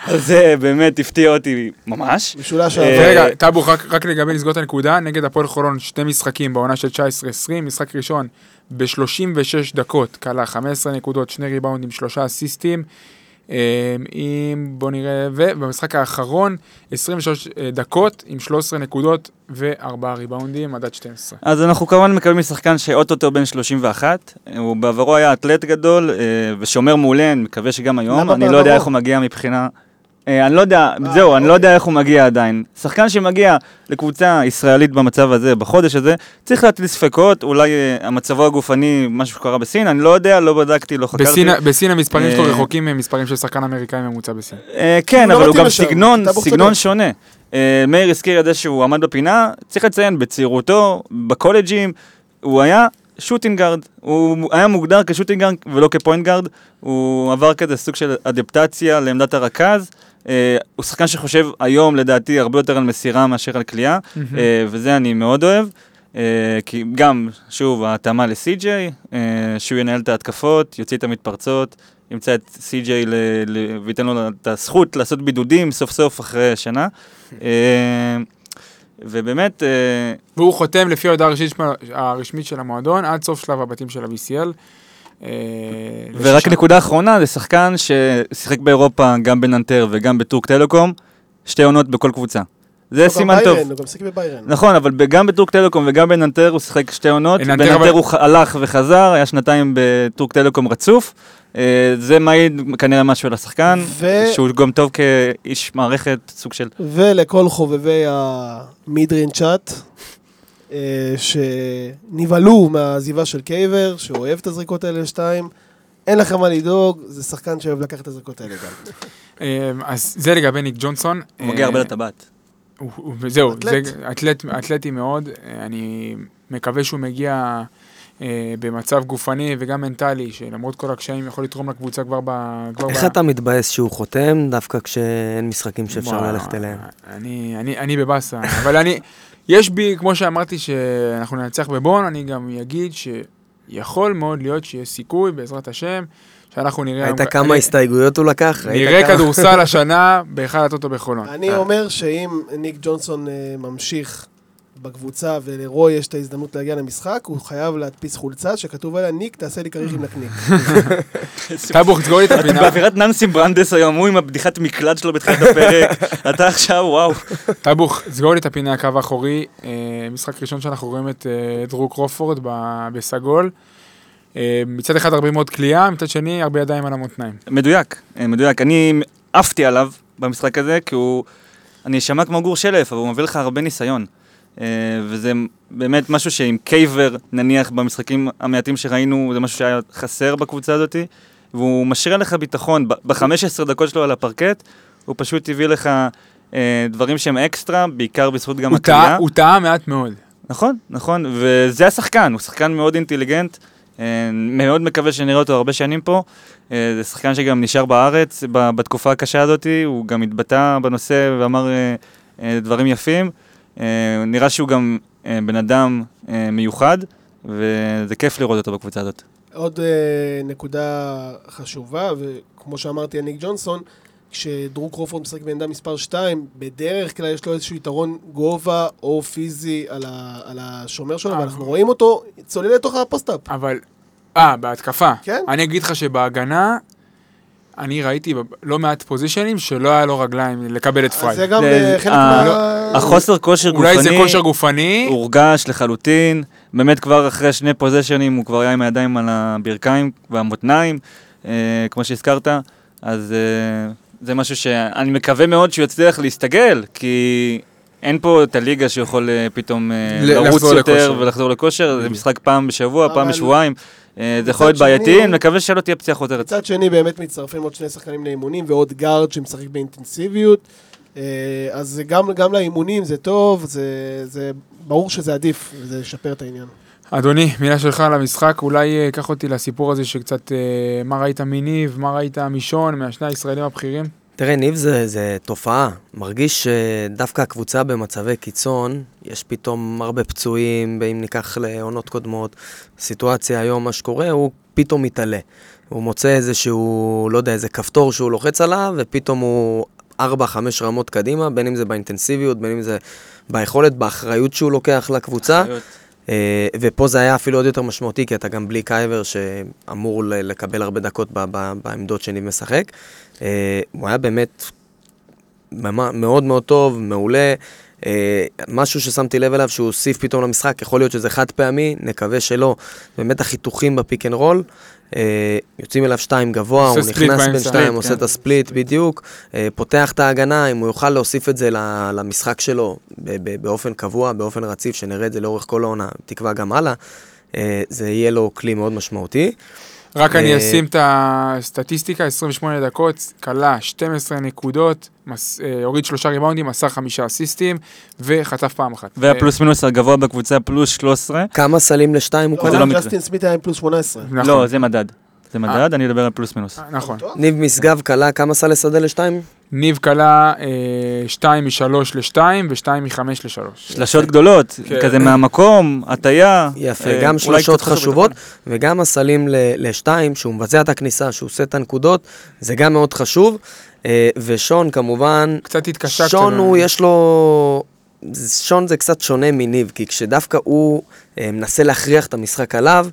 E: אז זה באמת הפתיע אותי ממש.
C: משולש
E: אה,
C: העבר.
A: רגע, טאבו, רק, לגבי לסגור את הנקודה, נגד הפועל חולון שתי משחקים בעונה של 19-20, משחק ראשון ב-36 דקות, כלה 15 נקודות, שני ריבאונדים, שלושה אסיסטים, אה, עם, בוא נראה, ובמשחק האחרון, 23 דקות עם 13 נקודות וארבעה ריבאונדים, מדד 12.
E: אז אנחנו כמובן מקבלים משחקן שאו-טו-טו בן 31, הוא בעברו היה אתלט גדול אה, ושומר מעולה, אני מקווה שגם היום, אני לא
C: בעברו?
E: יודע איך הוא מגיע מבחינה... אה, אני לא יודע,
C: אה,
E: זהו, אני לא
C: אוקיי.
E: יודע איך הוא מגיע עדיין. שחקן שמגיע לקבוצה ישראלית במצב הזה, בחודש הזה, צריך להטיל ספקות, אולי אה, מצבו הגופני, משהו שקרה בסין, אני לא יודע, לא בדקתי, לא חקרתי.
A: בסין, בסין המספרים שלו רחוקים ממספרים של שחקן אמריקאי ממוצע בסין.
E: כן,
C: לא
E: אבל הוא גם סגנון, סגנון. שונה. מאיר הזכיר את זה שהוא עמד בפינה, צריך לציין, בצעירותו, בקולג'ים, הוא היה שוטינגארד, הוא היה מוגדר כשוטינגארד ולא כפוינט גארד, הוא עבר כזה סוג של אדפטציה לעמדת הרכז. אה, הוא שחקן שחושב היום, לדעתי, הרבה יותר על מסירה מאשר על קליעה, אה, וזה אני מאוד אוהב. אה, כי גם, שוב, ההתאמה לסי.ג'יי, אה, שהוא ינהל את ההתקפות, יוציא את המתפרצות, ימצא את סי.ג'יי ל- ל- וייתן לו את הזכות לעשות בידודים סוף סוף אחרי שנה. ובאמת,
A: והוא חותם לפי ההודעה הרשמית, של המועדון עד סוף שלב הבתים של ה-BCL. אה,
E: ורק
A: לשישה-
E: נקודה אחרונה, זה שחקן ששיחק באירופה גם בננטר וגם בטורק טלקום, שתי עונות בכל קבוצה. זה סימן טוב.
C: ביירן, הוא גם שיחק בביירן.
E: נכון, אבל גם בטורק טלקום וגם בננטר הוא שיחק שתי עונות.
A: ננטר
E: בננטר
A: אבל-
E: הוא הלך וחזר, היה שנתיים בטורק טלקום רצוף. אה, זה מעיד כנראה משהו על השחקן,
C: ו-
E: שהוא גם טוב כאיש מערכת, סוג של...
C: ולכל חובבי המידרין צ'אט, שנבהלו מהעזיבה של קייבר, שהוא אוהב את הזריקות האלה לשתיים, אין לכם מה לדאוג, זה שחקן שאוהב לקחת את הזריקות האלה גם.
A: אה, אז זה לגבי ניק ג'ונסון.
E: הוא מגיע הרבה
A: אה,
E: לטבעת.
A: זהו,
C: אתלט.
A: זה אתלט, אתלטי מאוד, אה, אני מקווה שהוא מגיע אה, במצב גופני וגם מנטלי, שלמרות כל הקשיים יכול לתרום לקבוצה כבר ב... כבר
D: איך
A: ב...
D: אתה מתבאס שהוא חותם, דווקא כשאין משחקים שאפשר ללכת אליהם?
A: אני, אני, אני בבאסה, אבל אני, יש בי, כמו שאמרתי, שאנחנו ננצח בבון, אני גם אגיד שיכול מאוד להיות שיש סיכוי, בעזרת השם, שאנחנו נראה...
D: ראית
A: היום-
D: כמה
A: אני-
D: הסתייגויות הוא לקח?
A: נראה
D: כמה-
A: כדורסל השנה בהיכל הטוטו בחולון.
C: אני אומר שאם ניק ג'ונסון אה, ממשיך בקבוצה ולרוי יש את ההזדמנות להגיע למשחק, הוא חייב להדפיס חולצה שכתוב עליה, ניק, תעשה לי כריך עם נקניק.
A: טייבוך, תסגור לי את
E: אתה
A: הפינה.
E: באווירת ננסי ברנדס היום, הוא עם הבדיחת מקלט שלו בתחילת הפרק, אתה עכשיו, וואו.
A: טייבוך, סגור לי את הפינה, הקו האחורי. אה, משחק ראשון שאנחנו רואים את אה, דרו קרופורד בסגול. אה, מצד אחד הרבה מאוד כליאה, מצד שני הרבה ידיים על המותניים.
E: מדויק, מדויק. אני עפתי עליו במשחק הזה, כי הוא... אני אשמע כמו גור שלף, אבל הוא מביא לך הרבה ניסיון. אה, וזה באמת משהו שעם קייבר, נניח, במשחקים המעטים שראינו, זה משהו שהיה חסר בקבוצה הזאת, והוא משרה לך ביטחון. ב-15 דקות שלו על הפרקט, הוא פשוט הביא לך אה, דברים שהם אקסטרה, בעיקר בזכות גם הקליעה.
A: הוא טעה מעט מאוד.
E: נכון, נכון, וזה השחקן, הוא שחקן מאוד אינטליגנט, אה, מאוד מקווה שנראה אותו הרבה שנים פה. אה, זה שחקן שגם נשאר בארץ בתקופה הקשה הזאת, הוא גם התבטא בנושא ואמר דברים יפים. אה, נראה שהוא גם אה, בן אדם אה, מיוחד, וזה כיף לראות אותו בקבוצה הזאת.
C: עוד נקודה חשובה, וכמו שאמרתי על ניק ג'ונסון, כשדרו קרופורד משחק בעמדה מספר 2, בדרך כלל יש לו איזשהו יתרון גובה או פיזי על, ה, על השומר שלו. ואנחנו רואים אותו צולל לתוך ה post-up.
A: אבל, אה, בהתקפה.
C: כן.
A: אני אגיד לך שבהגנה, אני ראיתי לא מעט פוזיישנים שלא היה לו רגליים לקבל את
C: אז
A: פריי.
C: זה גם
E: זה-
C: אה, חלק
E: אה,
C: מה...
E: החוסר כושר גופני...
A: אולי זה כושר גופני,
E: הורגש לחלוטין, באמת כבר אחרי שני פוזיישנים הוא כבר היה עם הידיים על הברכיים והמותניים, אה, כמו שהזכרת, אז אה, זה משהו שאני מקווה מאוד שהוא יצליח להסתגל, כי אין פה את הליגה שיכול אה, פתאום אה, לרוץ יותר
A: לכושר.
E: ולחזור לכושר, זה משחק פעם בשבוע, פעם בשבועיים, אה, זה יכול להיות בעייתי, אני מקווה שלא תהיה פציעה חוזרת.
C: מצד שני, באמת מצטרפים עוד שני שחקנים לאימונים, ועוד גארד שמשחק באינטנסיביות. אז זה גם, גם לאימונים זה טוב, זה, זה ברור שזה עדיף, וזה ישפר את העניין.
A: אדוני, מילה שלך על המשחק, אולי קח אותי לסיפור הזה שקצת, מה ראית מניב, מה ראית משון, מהשני הישראלים הבכירים?
D: תראה, ניב זה, זה תופעה. מרגיש שדווקא הקבוצה במצבי קיצון, יש פתאום הרבה פצועים, ואם ניקח לעונות קודמות, סיטואציה היום, מה שקורה, הוא פתאום מתעלה. הוא מוצא איזשהו, לא יודע, איזה כפתור שהוא לוחץ עליו, ופתאום הוא 4-5 רמות קדימה, בין אם זה באינטנסיביות, בין אם זה ביכולת, באחריות שהוא לוקח לקבוצה. אה, ופה זה היה אפילו עוד יותר משמעותי, כי אתה גם בלי קייבר שאמור לקבל הרבה דקות בעמדות שניב משחק. אה, הוא היה באמת מאוד מאוד טוב, מעולה. אה, משהו ששמתי לב אליו שהוא הוסיף פתאום למשחק, יכול להיות שזה חד פעמי, נקווה שלא. באמת החיתוכים ב pick and roll, אה, יוצאים אליו שתיים גבוה, הוא נכנס בין. שתיים,
A: ספליט,
D: עושה
A: כן.
D: את ה split בדיוק, אה, פותח את ההגנה, אם הוא יוכל להוסיף את זה למשחק שלו באופן קבוע, באופן רציף, שנראה את זה לאורך כל העונה, נקווה גם הלאה, אה, זה יהיה לו כלי מאוד משמעותי.
A: רק אני
D: אה,
A: אשים את הסטטיסטיקה, 28 דקות, קלע 12 נקודות, מס- אה, הוריד שלושה ריבאונדים, מסר חמישה אסיסטים, וחטף פעם אחת.
E: והפלוס מינוס הגבוה בקבוצה פלוס 13.
D: כמה סלים לשתיים הוא
C: לא,
E: זה לא.
C: ג'סטין סמית היה עם פלוס 18.
A: אה, נכון.
E: לא, זה מדד. זה מדד, אני אדבר על פלוס מינוס.
A: אה, נכון.
D: ניב משגב כלה כמה סלי שדה לשתיים?
A: ניב כלה 2 מ-3 ל-2 ו-2 מ-5 ל-3.
E: שלשות גדולות,
A: כן.
E: כזה מהמקום, הטיה.
D: יפה,
E: אה,
D: גם שלשות חשובות. וגם הסלים ל- לשתיים, שהוא מבצע את הכניסה, שהוא עושה את הנקודות, זה גם מאוד חשוב. אה, ושון כמובן,
A: קצת התקשה
D: שון. הוא, יש לו... שון זה קצת שונה מניב, כי כשדווקא הוא מנסה להכריח את המשחק עליו,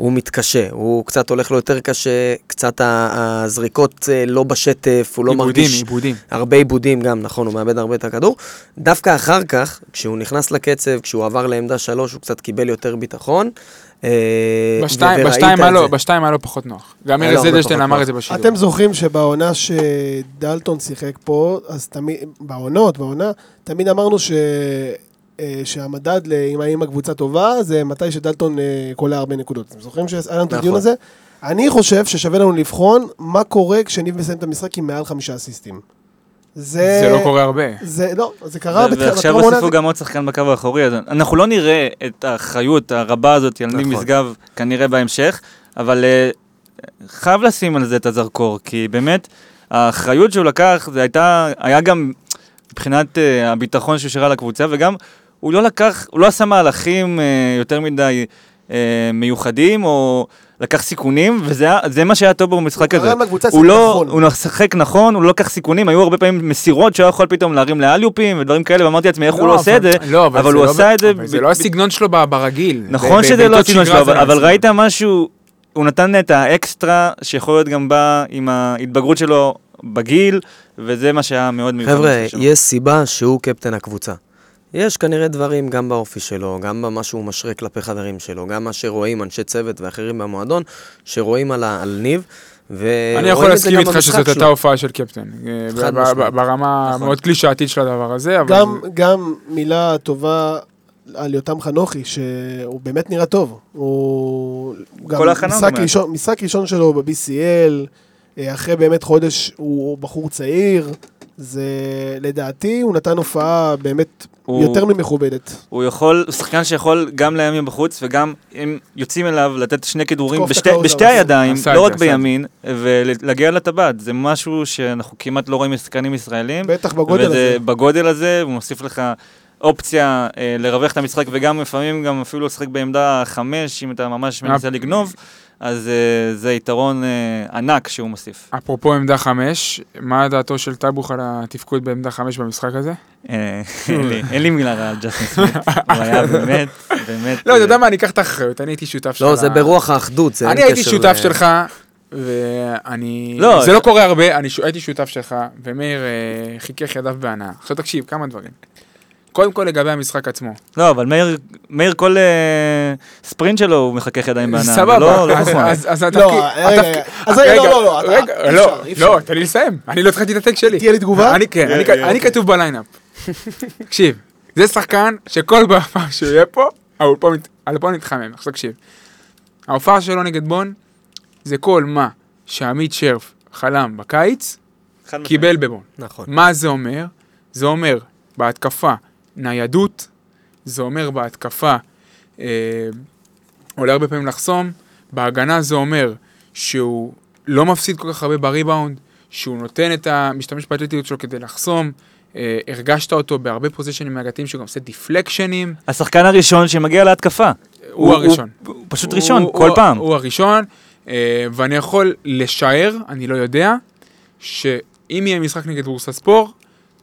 D: הוא מתקשה, הוא קצת הולך לו יותר קשה, קצת הזריקות אה, לא בשטף, הוא לא
A: עיבודים,
D: מרגיש...
A: עיבודים.
D: הרבה עיבודים גם, נכון, הוא מאבד הרבה את הכדור. דווקא אחר כך, כשהוא נכנס לקצב, כשהוא עבר לעמדה שלוש, הוא קצת קיבל יותר ביטחון. אה,
A: בשתיים- היה לו- פחות נוח. גם ארז אדלשטיין אמר. את זה בשידור.
C: אתם זוכרים שבעונה שדלטון שיחק פה, אז תמיד, בעונות, בעונה, תמיד אמרנו ש... אה, שהמדד אם הקבוצה טובה, זה מתי שדלטון אה, קולע הרבה נקודות. אתם זוכרים שהיה לנו את הדיון
D: נכון.
C: הזה? אני חושב ששווה לנו לבחון מה קורה כשניב מסיים את המשחק עם מעל חמישה אסיסטים. זה...
A: זה לא קורה הרבה.
C: זה, לא, זה קרה בתחילת
E: ועכשיו
C: העונה.
E: הוסיפו גם עוד שחקן בקו האחורי, אז אנחנו לא נראה את האחריות הרבה הזאת על ניב
D: נכון.
E: משגב כנראה בהמשך, אבל אה, חייב לשים על זה את הזרקור, כי באמת, האחריות שהוא לקח, זה הייתה, היה גם מבחינת הביטחון שהוא שרה לקבוצה, וגם הוא לא לקח, הוא לא עשה מהלכים אה, יותר מדי אה, מיוחדים, או לקח סיכונים, וזה מה שהיה טוב במשחק הזה. הוא לא,
C: נכון.
E: הוא משחק נכון, הוא לא לקח סיכונים, היו הרבה פעמים מסירות שהוא יכול פתאום להרים לאליופים ודברים כאלה, ואמרתי לעצמי איך הוא לא עושה את זה,
A: לא,
E: אבל
A: זה
E: הוא
A: לא
E: עשה את זה...
A: אבל זה
E: ב-
A: לא הסגנון שלו ברגיל.
E: נכון
A: ב-
E: שזה לא
A: בבעיטות
E: הסגנון שלו, אבל-
A: לא
E: אבל. ראית משהו, הוא נתן את האקסטרה שיכול להיות גם בא עם ההתבגרות שלו בגיל, וזה מה שהיה מאוד מיוחד.
D: חבר'ה. יש סיבה שהוא קפטן הקבוצה. יש כנראה דברים גם באופי שלו, גם במה שהוא משרה כלפי חברים שלו, גם מה שרואים אנשי צוות ואחרים במועדון, שרואים על, ה- על ניב,
A: אני יכול להסכים איתך שזאת הייתה. הופעה של קפטן. אה. ברמה
E: נכון.
A: מאוד קלישאתית של הדבר הזה, אבל...
C: גם, גם מילה טובה על יותם חנוכי, שהוא באמת נראה טוב. הוא... גם
E: כל
C: משחק ראשון, משחק ראשון שלו ב-BCL, אה, אחרי באמת חודש הוא בחור צעיר. זה, לדעתי, הוא נתן הופעה באמת
E: הוא-
C: יותר ממכובדת.
E: הוא יכול, הוא שחקן שיכול גם לימים בחוץ, וגם אם יוצאים אליו לתת שני כדורים בשתי, בשתי הידיים, לא
A: זה,
E: רק. בימין, ולהגיע לטבעת. זה משהו שאנחנו כמעט לא רואים משחקנים ישראלים.
C: בטח בגודל
E: וזה
C: הזה.
E: בגודל הזה, הוא מוסיף לך אופציה אה, לרווח את המשחק, וגם לפעמים גם אפילו לשחק בעמדה חמש, אם אתה ממש מנסה לגנוב, אז אה, זה יתרון אה, ענק שהוא מוסיף.
A: אפרופו עמדה חמש, מה דעתו של טאבוך על התפקוד בעמדה חמש במשחק הזה?
E: אה, אין לי- מילה רעה על ג'סטין סמית, הוא היה באמת, באמת...
A: לא, אתה יודע מה, אני אקח את האחריות, אני הייתי שותף שלך.
D: לא, זה ברוח האחדות, זה אין
A: אני הייתי
D: קשר
A: שותף שלך, ואני...
E: לא,
A: זה לא קורה הרבה, אני הייתי שותף שלך, ומאיר חיכך ידיו בהנאה. עכשיו תקשיב, כמה דברים. קודם כל לגבי המשחק עצמו.
E: לא, אבל מאיר, מאיר כל אה, ספרינט שלו הוא מחכך ידיים. זה
A: סבבה,
E: לא לא
A: אז-
E: חוכמה.
A: אז- אז
C: לא,
A: התפקיד...
C: רגע,
A: התפקיד-
C: אז רגע,
A: רגע,
C: לא, לא, אתה-
A: רגע, לא. לא, תן לי לסיים, אני לא התחלתי את הטקסט שלי.
C: תהיה לי תגובה?
A: אני כן, אני- אני כתוב בליינאפ. תקשיב, זה שחקן שכל פעם שהוא יהיה פה, האולפן מתחמם. עכשיו תקשיב, ההופעה שלו נגד בון, זה כל מה שעמית שרף חלם בקיץ. קיבל בבון.
D: נכון.
A: מה זה אומר? זה אומר בהתקפה ניידות, זה אומר בהתקפה אה, עולה הרבה פעמים לחסום, בהגנה זה אומר שהוא לא מפסיד כל כך הרבה בריבאונד, שהוא נותן את ה... משתמש באתלטיות שלו כדי לחסום, אה, הרגשת אותו בהרבה פוזיישנים מהגתיים שהוא גם עושה דיפלקשנים,
E: השחקן הראשון שמגיע להתקפה.
A: הוא הראשון.
E: הוא, הוא פשוט ראשון,
A: הוא-
E: כל
A: הוא-
E: פעם.
A: הוא הראשון, אה, ואני יכול לשער, אני לא יודע, שאם יהיה משחק נגד בורסספור,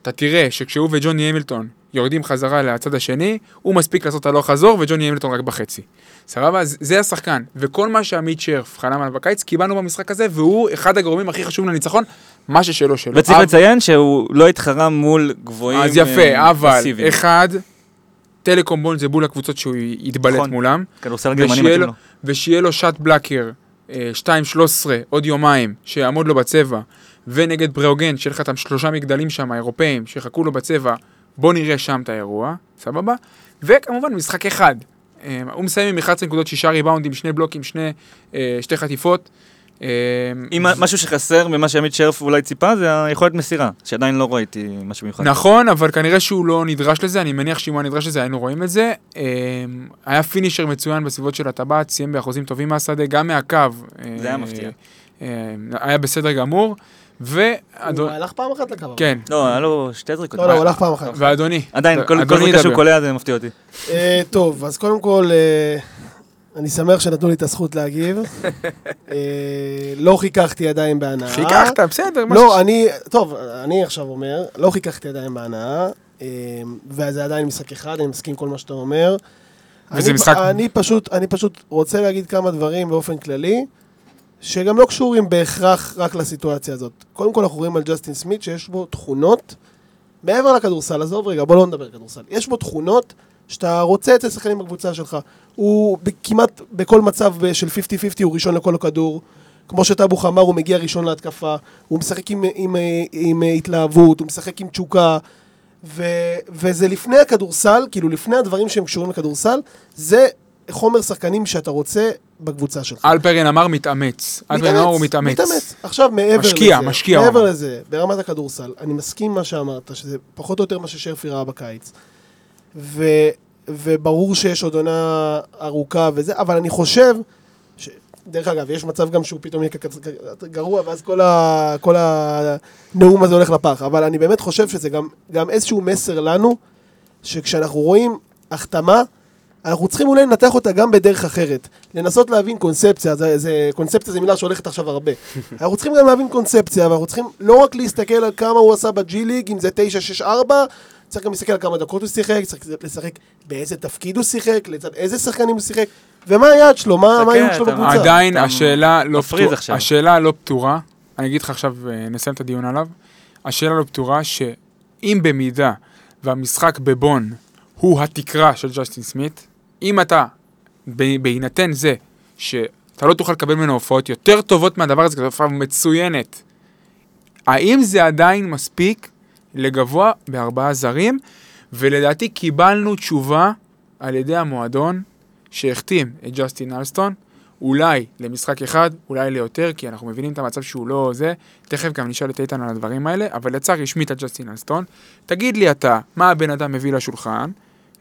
A: אתה תראה שכשהוא וג'וני המילטון יורדים חזרה לצד השני, הוא מספיק לעשות הלוך חזור, וג'וני המילטון רק בחצי. סבבה? זה השחקן. וכל מה שעמית שרף חלם עליו בקיץ, קיבלנו במשחק הזה, והוא אחד הגורמים הכי חשובים לניצחון, מה ששלו שלו.
E: וצריך
A: אבל-
E: לציין שהוא לא התחרה מול גבוהים
A: אז יפה,
E: אה,
A: אבל,
E: מסיביים.
A: אחד, טלקום בול זה בול הקבוצות שהוא יתבלט
E: נכון.
A: מולם.
E: כדורסל גרמני מתאים
A: לו. ושיהיה לו שעת בלאקר, אה, 2-13, עוד יומיים, שיעמוד לו בצבע, ונגד בראוגן, שיהיה לך את השלושה מגדלים שם, האירופאים, שיחכו לו בצבע, בוא נראה שם את האירוע, סבבה? וכמובן, משחק אחד. אה, הוא מסיים עם 11 נקודות, שישה ריבאונדים, שני בלוקים, שני, אה, שתי חטיפות. אה,
E: אם משהו שחסר ממה שעמית שרף אולי ציפה, זה היכולת מסירה, שעדיין לא ראיתי משהו מיוחד.
A: נכון, אבל כנראה שהוא לא נדרש לזה, אני מניח שאם הוא היה נדרש לזה היינו רואים את זה. היה פינישר מצוין בסביבות של הטבעת, סיים באחוזים טובים מהשדה, גם מהקו.
E: זה היה מפתיע.
A: היה בסדר גמור,
C: הוא
A: ואדוני,
C: הלך פעם אחת לקו.
A: כן,
E: לא, היה לו שתי זריקות.
C: לא, לא, הוא הלך פעם אחת.
A: ואדוני,
E: עדיין, כל זריקה שהוא. קולע זה מפתיע אותי.
C: אה, טוב, אז קודם כל, אה, אני שמח שנתנו לי את הזכות להגיב. אה, לא חיככתי ידיים בהנאה.
A: חיככת, בסדר,
C: לא, אני, טוב, אני עכשיו אומר, לא חיככתי ידיים בהנאה, אה, וזה עדיין משחק אחד, אני מסכים עם כל מה שאתה אומר.
A: וזה
C: אני-
A: משחק-
C: אני פשוט רוצה להגיד כמה דברים באופן כללי, שגם לא קשורים בהכרח רק לסיטואציה הזאת. קודם כל אנחנו רואים על ג'סטין סמית שיש בו תכונות, מעבר לכדורסל, עזוב רגע, בוא לא נדבר כדורסל. יש בו תכונות שאתה רוצה אצל שחקנים בקבוצה שלך. הוא כמעט בכל מצב של 50-50 הוא ראשון לכל הכדור. כמו שטאבוך אמר, הוא מגיע ראשון להתקפה, הוא משחק עם, עם, עם, עם התלהבות, הוא משחק עם תשוקה, ו, וזה לפני הכדורסל, כאילו לפני הדברים שהם קשורים לכדורסל, זה חומר שחקנים שאתה רוצה בקבוצה שלך.
A: אלפרין אמר מתאמץ. אלפרין אמר הוא מתאמץ.
C: מתאמץ. עכשיו, מעבר
A: משקיע,
C: לזה,
A: משקיע, הוא
C: מעבר. לזה, ברמת הכדורסל, אני מסכים מה שאמרת, שזה פחות או יותר מה ששרפי ראה בקיץ. ו, וברור שיש עוד עונה ארוכה וזה, אבל אני חושב, ש... דרך אגב, יש מצב גם שהוא פתאום יהיה גרוע, ואז כל, ה, כל הנאום הזה הולך לפח. אבל אני באמת חושב שזה גם, גם איזשהו מסר לנו, שכשאנחנו רואים החתמה, אנחנו צריכים אולי לנתח אותה גם בדרך אחרת. לנסות להבין קונספציה, זה, זה, קונספציה זה מילה שהולכת עכשיו הרבה. אנחנו צריכים גם להבין קונספציה, ואנחנו צריכים לא רק להסתכל על כמה הוא עשה בג'י ליג, אם זה 9-6-4, צריך גם להסתכל על כמה דקות הוא שיחק, צריך לשחק באיזה תפקיד הוא שיחק, לצד איזה שחקנים הוא שיחק, ומה היעד שלו, מה מה היעד שלו בקבוצה.
A: עדיין השאלה לא.
E: עכשיו.
A: השאלה לא פתורה. אני אגיד לך עכשיו, אה, נסיים את הדיון עליו. השאלה לא פתורה שאם במידה והמשחק בבון הוא התקרה של ג'סטין סמית, אם אתה, בהינתן זה שאתה לא תוכל לקבל ממנו הופעות יותר טובות מהדבר הזה, כי זו הופעה מצוינת, האם זה עדיין מספיק לגבוה בארבעה זרים? ולדעתי קיבלנו תשובה על ידי המועדון שהחתים את ג'סטין אלסטון, אולי למשחק אחד, אולי ליותר, כי אנחנו מבינים את המצב שהוא לא זה. תכף גם נשאל את איתן על הדברים האלה, אבל יצא רשמית על ג'סטין אלסטון. תגיד לי אתה, מה הבן אדם מביא לשולחן,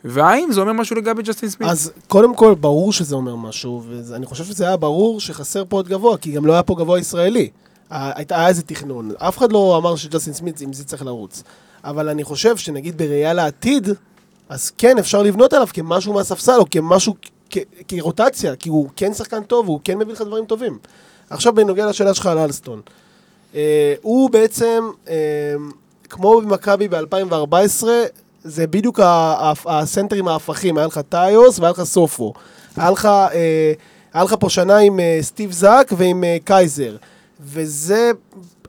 A: והאם זה אומר משהו לגבי ג'סטין סמית?
C: אז קודם כל, ברור שזה אומר משהו, ואני חושב שזה היה ברור שחסר פה עוד גבוה, כי גם לא היה פה גבוה ישראלי. היה איזה תכנון. אף אחד לא אמר שג'סטין סמית עם זה צריך לרוץ. אבל אני חושב שנגיד בראייה לעתיד, אז כן, אפשר לבנות עליו כמשהו מהספסל, או כמשהו, כרוטציה, כי הוא כן שחקן טוב, והוא כן מביא לך דברים טובים. עכשיו, בנוגע לשאלה שלך על אלסטון. אה, הוא בעצם, אה, כמו במכבי ב-2014, זה בדיוק הסנטרים ההפכים, היה לך טאיוס והיה לך סופו. היה לך, אה, היה לך פה שנה עם אה, סטיב זאק ועם אה, קייזר. וזה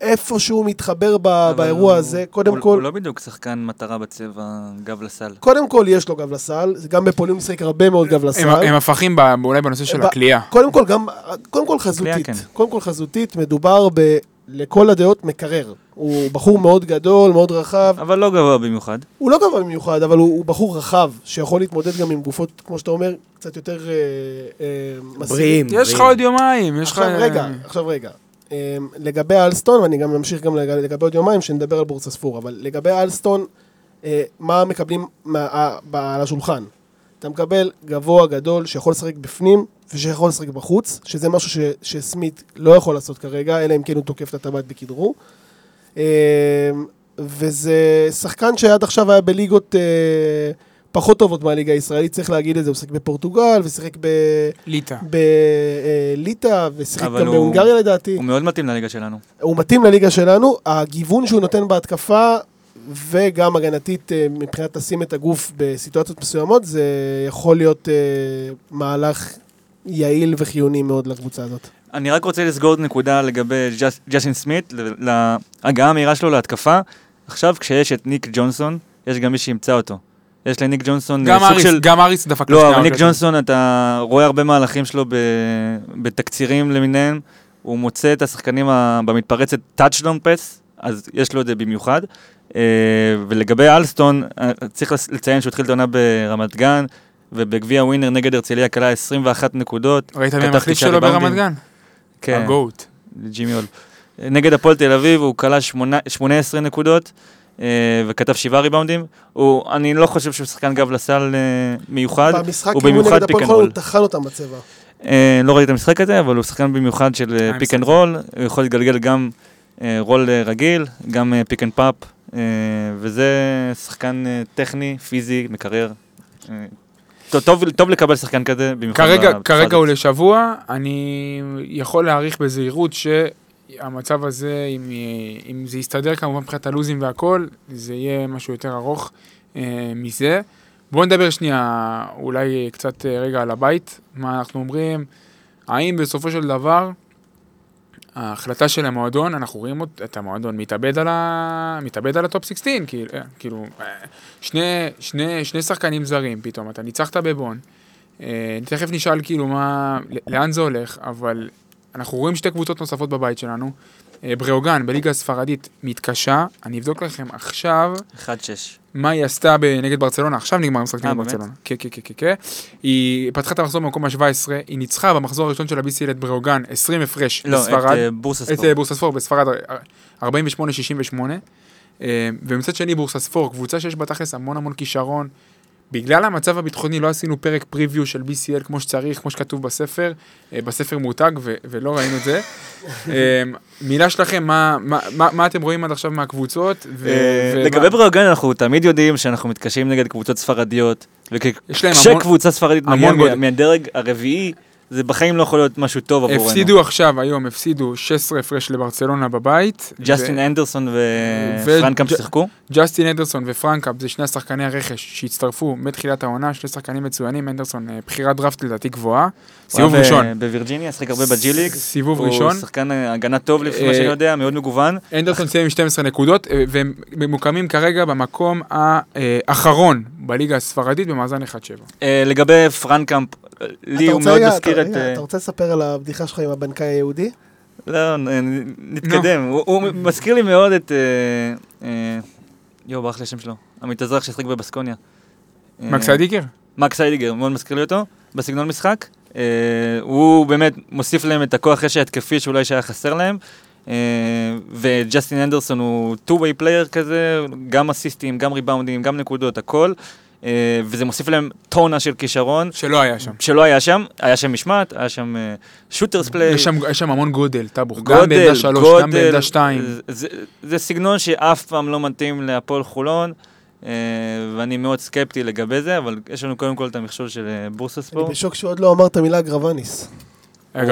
C: איפשהו מתחבר ב- באירוע
E: הוא-
C: הזה. קודם
E: הוא-
C: כל,
E: הוא לא בדיוק שחקן מטרה בצבע גב לסל.
C: קודם כל יש לו גב לסל, גם בפולין הוא משחק הרבה מאוד גב לסל.
A: הם, הם הפכים ב- אולי בנושא של
C: ב-
A: הכלייה.
C: קודם כל גם, קודם כל חזותית,
E: כן.
C: קודם כל חזותית, מדובר ב... לכל הדעות מקרר. הוא בחור מאוד גדול, מאוד רחב.
E: אבל לא גבוה במיוחד.
C: הוא לא גבוה במיוחד, אבל הוא, הוא בחור רחב, שיכול להתמודד גם עם גופות, כמו שאתה אומר, קצת יותר אה, אה.
D: בריאים.
A: יש לך עוד יומיים, יש לך...
C: עכשיו רגע, עכשיו רגע. אה, לגבי אלסטון, ואני גם ממשיך גם לג- לגבי עוד יומיים, שנדבר על בורסה ספור, אבל לגבי אלסטון, אה, מה מקבלים מה, אה, ב- על השולחן? אתה מקבל גבוה גדול שיכול לשחק בפנים ושיכול לשחק בחוץ, שזה משהו ש, שסמית לא יכול לעשות כרגע, אלא אם כן הוא תוקף את הטבעת בכדרור. אה, וזה שחקן שעד עכשיו היה בליגות אה, פחות טובות מהליגה הישראלית, צריך להגיד את זה, הוא שיחק בפורטוגל ושיחק ב...
A: ליטא.
C: בליטא, ושיחק
E: אבל
C: גם
E: הוא-
C: בהונגריה לדעתי.
E: הוא מאוד מתאים לליגה שלנו.
C: הוא מתאים לליגה שלנו, הגיוון שהוא נותן בהתקפה, וגם הגנתית אה, מבחינת לשים את הגוף בסיטואציות מסוימות, זה יכול להיות אה, מהלך יעיל וחיוני מאוד לקבוצה הזאת.
E: אני רק רוצה לסגור עוד נקודה לגבי ג'ס- ג'סטין סמית, להגעה המהירה שלו להתקפה. עכשיו, כשיש את ניק ג'ונסון, יש גם מי שימצא אותו. יש לניק ג'ונסון
A: גם
E: סוג
A: אריס,
E: של...
A: גם אריס דפק
E: לא, אבל ניק. ג'ונסון, אתה רואה הרבה מהלכים שלו ב... בתקצירים למיניהם. הוא מוצא את השחקנים ה... במתפרצת touchdown pass, אז יש לו את זה במיוחד. אה, ולגבי אלסטון, אה, צריך לציין שהוא התחיל את העונה ברמת גן, ובגביע ווינר נגד הרצליה כלה 21 נקודות.
A: ראית מי המחליף שלו ברמת. גן?
E: כן.
A: הגוט.
E: ג'ימי אול. נגד הפועל תל אביב הוא כלה שמונה- 18 נקודות אה, וכתב שבעה ריבאונדים. הוא, אני לא חושב שהוא שחקן גב לסל אה, מיוחד.
C: במשחק
E: הוא
C: אימון
E: במיוחד
C: נגד הפועל
E: pick and
C: חולון,
E: roll.
C: הוא טחן אותם בצבע.
E: אה, לא ראיתי את המשחק הזה, אבל הוא שחקן במיוחד של פיק אנד רול. הוא יכול להתגלגל גם אה, רול אה, רגיל, גם פיק אנד פאפ. וזה שחקן אה, טכני, פיזי, מקרר. טוב, טוב, לקבל שחקן כזה, במיוחד
A: כרגע, כרגע. הוא לשבוע, אני יכול להעריך בזהירות שהמצב הזה, אם, אם זה יסתדר כמובן מבחינת הלו"זים והכל, זה יהיה משהו יותר ארוך אה, מזה. בואו נדבר שנייה, אולי קצת אה, רגע על הבית, מה אנחנו אומרים, האם בסופו של דבר, ההחלטה של המועדון, אנחנו רואים את המועדון מתאבד על, ה... מתאבד על הטופ 16, כאילו, אה, כאילו אה, שני, שני, שני שחקנים זרים פתאום, אתה ניצחת בבון, אה, תכף נשאל כאילו מה, לאן זה הולך, אבל אנחנו רואים שתי קבוצות נוספות בבית שלנו, בריאוגן בליגה הספרדית מתקשה, אני אבדוק לכם עכשיו.
E: 1-6.
A: מה היא עשתה נגד ברצלונה, עכשיו נגמר המשחק
E: אה,
A: נגד? ברצלונה. כן, כן, כן, כן, כן. היא פתחה את המחזור במקום ה-17, היא ניצחה במחזור הראשון של ה-BCL את בריאוגן, 20 הפרש
E: לא, את
A: בספרד.
E: אה, בורסה
A: את אה,
E: ספורט.
A: בורסספור בספרד, אה, 48-68. אה, ומצד שני בורסספור, קבוצה שיש בה תכלס המון המון כישרון. בגלל המצב הביטחוני לא עשינו פרק פריוויו של BCL כמו שצריך, כמו שכתוב בספר, אה, בספר מותג, ו- ולא ראינו את זה. אה, מילה שלכם, מה, מה, מה, מה אתם רואים עד עכשיו מהקבוצות? ו-
E: אה,
A: ומה-
E: לגבי בריאוגן אנחנו תמיד יודעים שאנחנו מתקשים נגד קבוצות ספרדיות. וכשקבוצה ספרדית מגיעה מהדרג הרביעי, זה בחיים לא יכול להיות משהו טוב עבורנו.
A: הפסידו עכשיו, היום הפסידו 16 הפרש לברצלונה בבית.
E: ג'סטין אנדרסון
A: ו-
E: ופרנקאמפ
A: ג'-
E: שיחקו?
A: ג'סטין אנדרסון ופרנקאמפ זה שני השחקני הרכש שהצטרפו מתחילת העונה, שני שחקנים מצוינים, אנדרסון אה, בחירת דראפט לדעתי גבוהה. סיבוב
E: הוא
A: ראשון.
E: בווירג'יניה, שיחק הרבה בג'י ליג.
A: סיבוב
E: הוא
A: ראשון.
E: שחקן הגנה טוב לפי מה
A: אה,
E: שאני יודע, מאוד מגוון.
A: אנדרסון סיים עם 12 נקודות, אה, והם ממוקמים כרגע במקום האחרון בליגה הספרדית במאזן 1-7.
E: אה, לגבי פרנקאמפ, אה, לי
C: אתה
E: הוא
C: רוצה
E: מאוד מזכיר את... אה,
C: אתה רוצה לספר על הבדיחה שלך עם הבנקאי היהודי?
E: לא, נתקדם. הוא- מזכיר לי מאוד את... אה, אה, יואו, ברח לי השם שלו. עמית אזרח ששיחק בבסקוניה.
A: מקס איידיקר?
E: מקס היידיגר, מאוד מזכיר לי אותו, בסגנון משחק. הוא באמת מוסיף להם את הכוח רשע התקפי שאולי שהיה חסר להם. וג'סטין אנדרסון הוא two-way player כזה, גם אסיסטים, גם ריבאונדים, גם נקודות, הכל. אה, וזה מוסיף להם טונה של כישרון,
A: שלא היה שם.
E: שלא היה שם, היה שם משמעת, היה שם שוטרס פליי.
A: יש שם- יש שם המון גודל, טאבוך. גם בעמדה 3, גם בעמדה 2.
E: זה, זה, זה סגנון שאף פעם לא מתאים להפועל חולון, אה, ואני מאוד סקפטי לגבי זה, אבל יש לנו קודם כל את המכשול של אה, בורסה
C: אני
E: ספורט.
C: בשוק שעוד לא אמרת מילה גרבניס.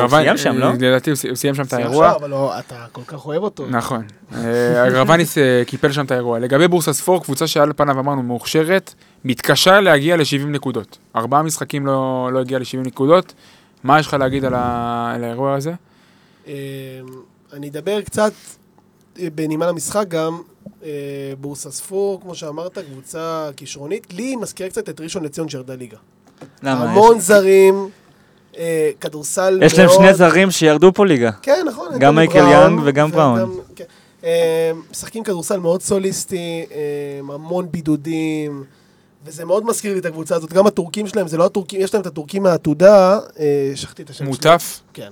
E: סיים שם, לא?
A: לדעתי הוא סי- הוא סיים שם את האירוע.
C: אבל לא, אתה כל כך אוהב אותו.
A: נכון. אה, הגרבניס אה, קיפל שם את האירוע. לגבי בורסה ספור, קבוצה שעל פניו אמרנו מאוכשרת, מתקשה להגיע ל-70 נקודות. ארבעה משחקים לא לא הגיע ל-70 נקודות. מה יש לך להגיד על האירוע הזה?
C: אה, אני אדבר קצת אה, בנימה למשחק גם. בורסה ספור, כמו שאמרת, קבוצה כישרונית. לי היא מזכירה קצת את ראשון לציון שירדה ליגה.
E: למה?
C: המון זרים, אה, כדורסל מאוד...
E: יש להם שני זרים שירדו פה ליגה.
C: כן, נכון.
E: גם מייקל יאנג וגם בראון.
C: כן. אה, משחקים כדורסל מאוד סוליסטי, אה, המון בידודים, וזה מאוד מזכיר לי את הקבוצה הזאת. גם הטורקים שלהם, זה לא הטורקים, יש להם את הטורקים מהעתודה, אה, שכחתי את השם שלו.
A: מוטף?
C: כן.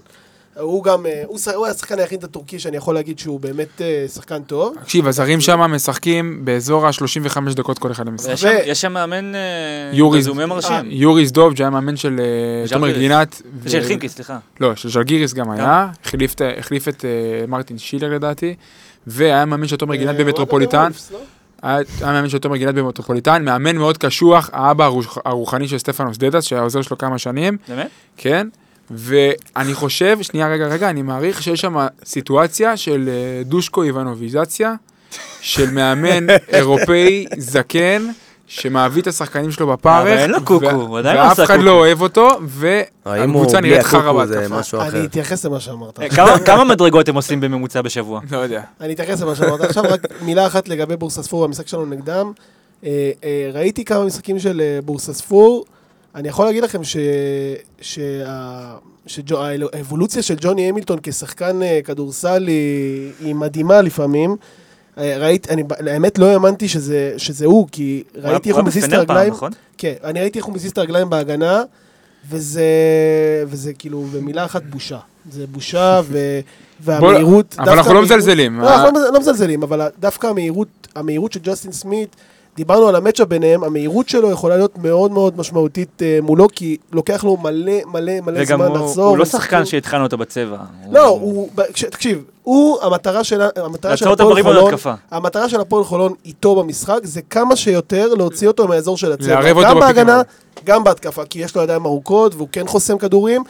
C: הוא גם, אה, הוא הוא השחקן היחיד הטורקי שאני יכול להגיד שהוא באמת אה, שחקן טוב.
A: תקשיב, הזרים שם משחקים באזור ה-35 דקות כל אחד למשחק.
E: יש שם- יש שם מאמן אה,
A: יוריס-
E: רזומה מרשים.
A: יוריס דוב, שהיה מאמן של אה, תומר. גינת. ו-
E: של חינקי, סליחה.
A: לא, של ז'לגיריס גם היה, החליף את- החליף את אה, מרטין שילר לדעתי, והיה מאמן של תומר גינת
C: אה,
A: במטרופוליטן.
C: לא?
A: היה מאמן של תומר גינת במטרופוליטן, מאמן מאוד קשוח, האבא הרוח- הרוחני של סטפנוס דדס, שהיה עוזר שלו כמה שנים,
E: באמת?
A: כן? ואני חושב, שנייה, רגע, רגע, אני מעריך שיש שם סיטואציה של אה, דושקו איבנוביזציה, של מאמן אירופאי זקן, שמעביא את השחקנים שלו בפרך,
E: אבל אין לו קוקו, הוא עדיין לא
A: ואף
E: עשה
A: אחד
E: קוקו.
A: לא אוהב אותו, והקבוצה נראית חרא בהתקפה.
C: אני אתייחס למה שאמרת.
E: אה, כמה- כמה מדרגות הם עושים בממוצע בשבוע?
A: לא יודע.
C: אני אתייחס למה שאמרת. עכשיו רק מילה אחת לגבי בורסה ספור, המשחק שלנו נגדם. אה, ראיתי כמה משחקים של בורסה ספור. אני יכול להגיד לכם ש... שה- של ג'וני המילטון כשחקן אה, כדורסל היא, היא מדהימה לפעמים. אה, ראיתי, אני, האמת לא האמנתי שזה, שזה הוא, כי ראיתי איך
E: הוא
C: מזיז את הרגליים.
E: נכון?
C: כן, אני ראיתי איך הוא מזיז את הרגליים בהגנה, וזה, וזה כאילו במילה אחת בושה. זה בושה ו, והמהירות...
A: אבל אנחנו לא מזלזלים.
C: לא, אנחנו לא- לא מזלזלים, אבל דווקא המהירות, המהירות של ג'סטין סמית, דיברנו על המצ'אפ ביניהם, המהירות שלו יכולה להיות מאוד מאוד משמעותית אה, מולו, כי לוקח לו מלא מלא מלא
E: וגם
C: זמן
E: הוא-
C: לחזור.
E: הוא לא שחקן שהתחלנו אותו בצבע.
C: לא, הוא, תקשיב, הוא, המטרה של, המטרה של הפועל חולון,
E: התקפה.
C: המטרה של הפועל חולון איתו במשחק, זה כמה שיותר להוציא אותו מהאזור של הצבע.
A: לערב אותו
C: גם בהגנה, גם בהתקפה, כי יש לו ידיים ארוכות, והוא כן חוסם כדורים,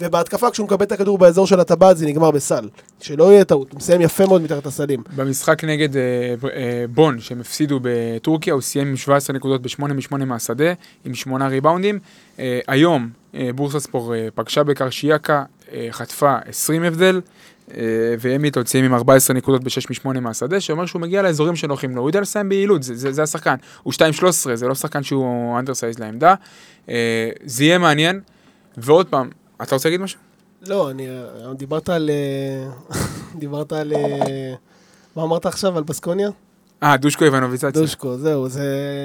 C: ובהתקפה, כשהוא מקבל את הכדור באזור של הטבעת, זה נגמר בסל. שלא יהיה טעות, הוא מסיים יפה מאוד מתחת הסלים.
A: במשחק נגד אה, אה, בון, שהם הפסידו בטורקיה, הוא סיים עם 17 נקודות ב-8 מ-8 מהשדה, עם 8 ריבאונדים. אה, היום אה, בורסה ספור אה, פגשה בקרשיאקה, אה, חטפה 20 הבדל, אה, והמיטון סיים עם 14 נקודות ב-6 מ-8 מהשדה, שאומר שהוא מגיע לאזורים שנוחים לו, הוא יודע לסיים ביעילות, זה, זה, זה השחקן. הוא 2-13, זה לא שחקן שהוא undersize לעמדה. אה, זה יהיה מעניין, ועוד פעם, אתה רוצה להגיד משהו?
C: לא, אני, דיברת על... אה, דיברת על... אה, מה אמרת עכשיו? על בסקוניה?
A: אה, דושקו איבנוביץ'.
C: דושקו, זהו, זה,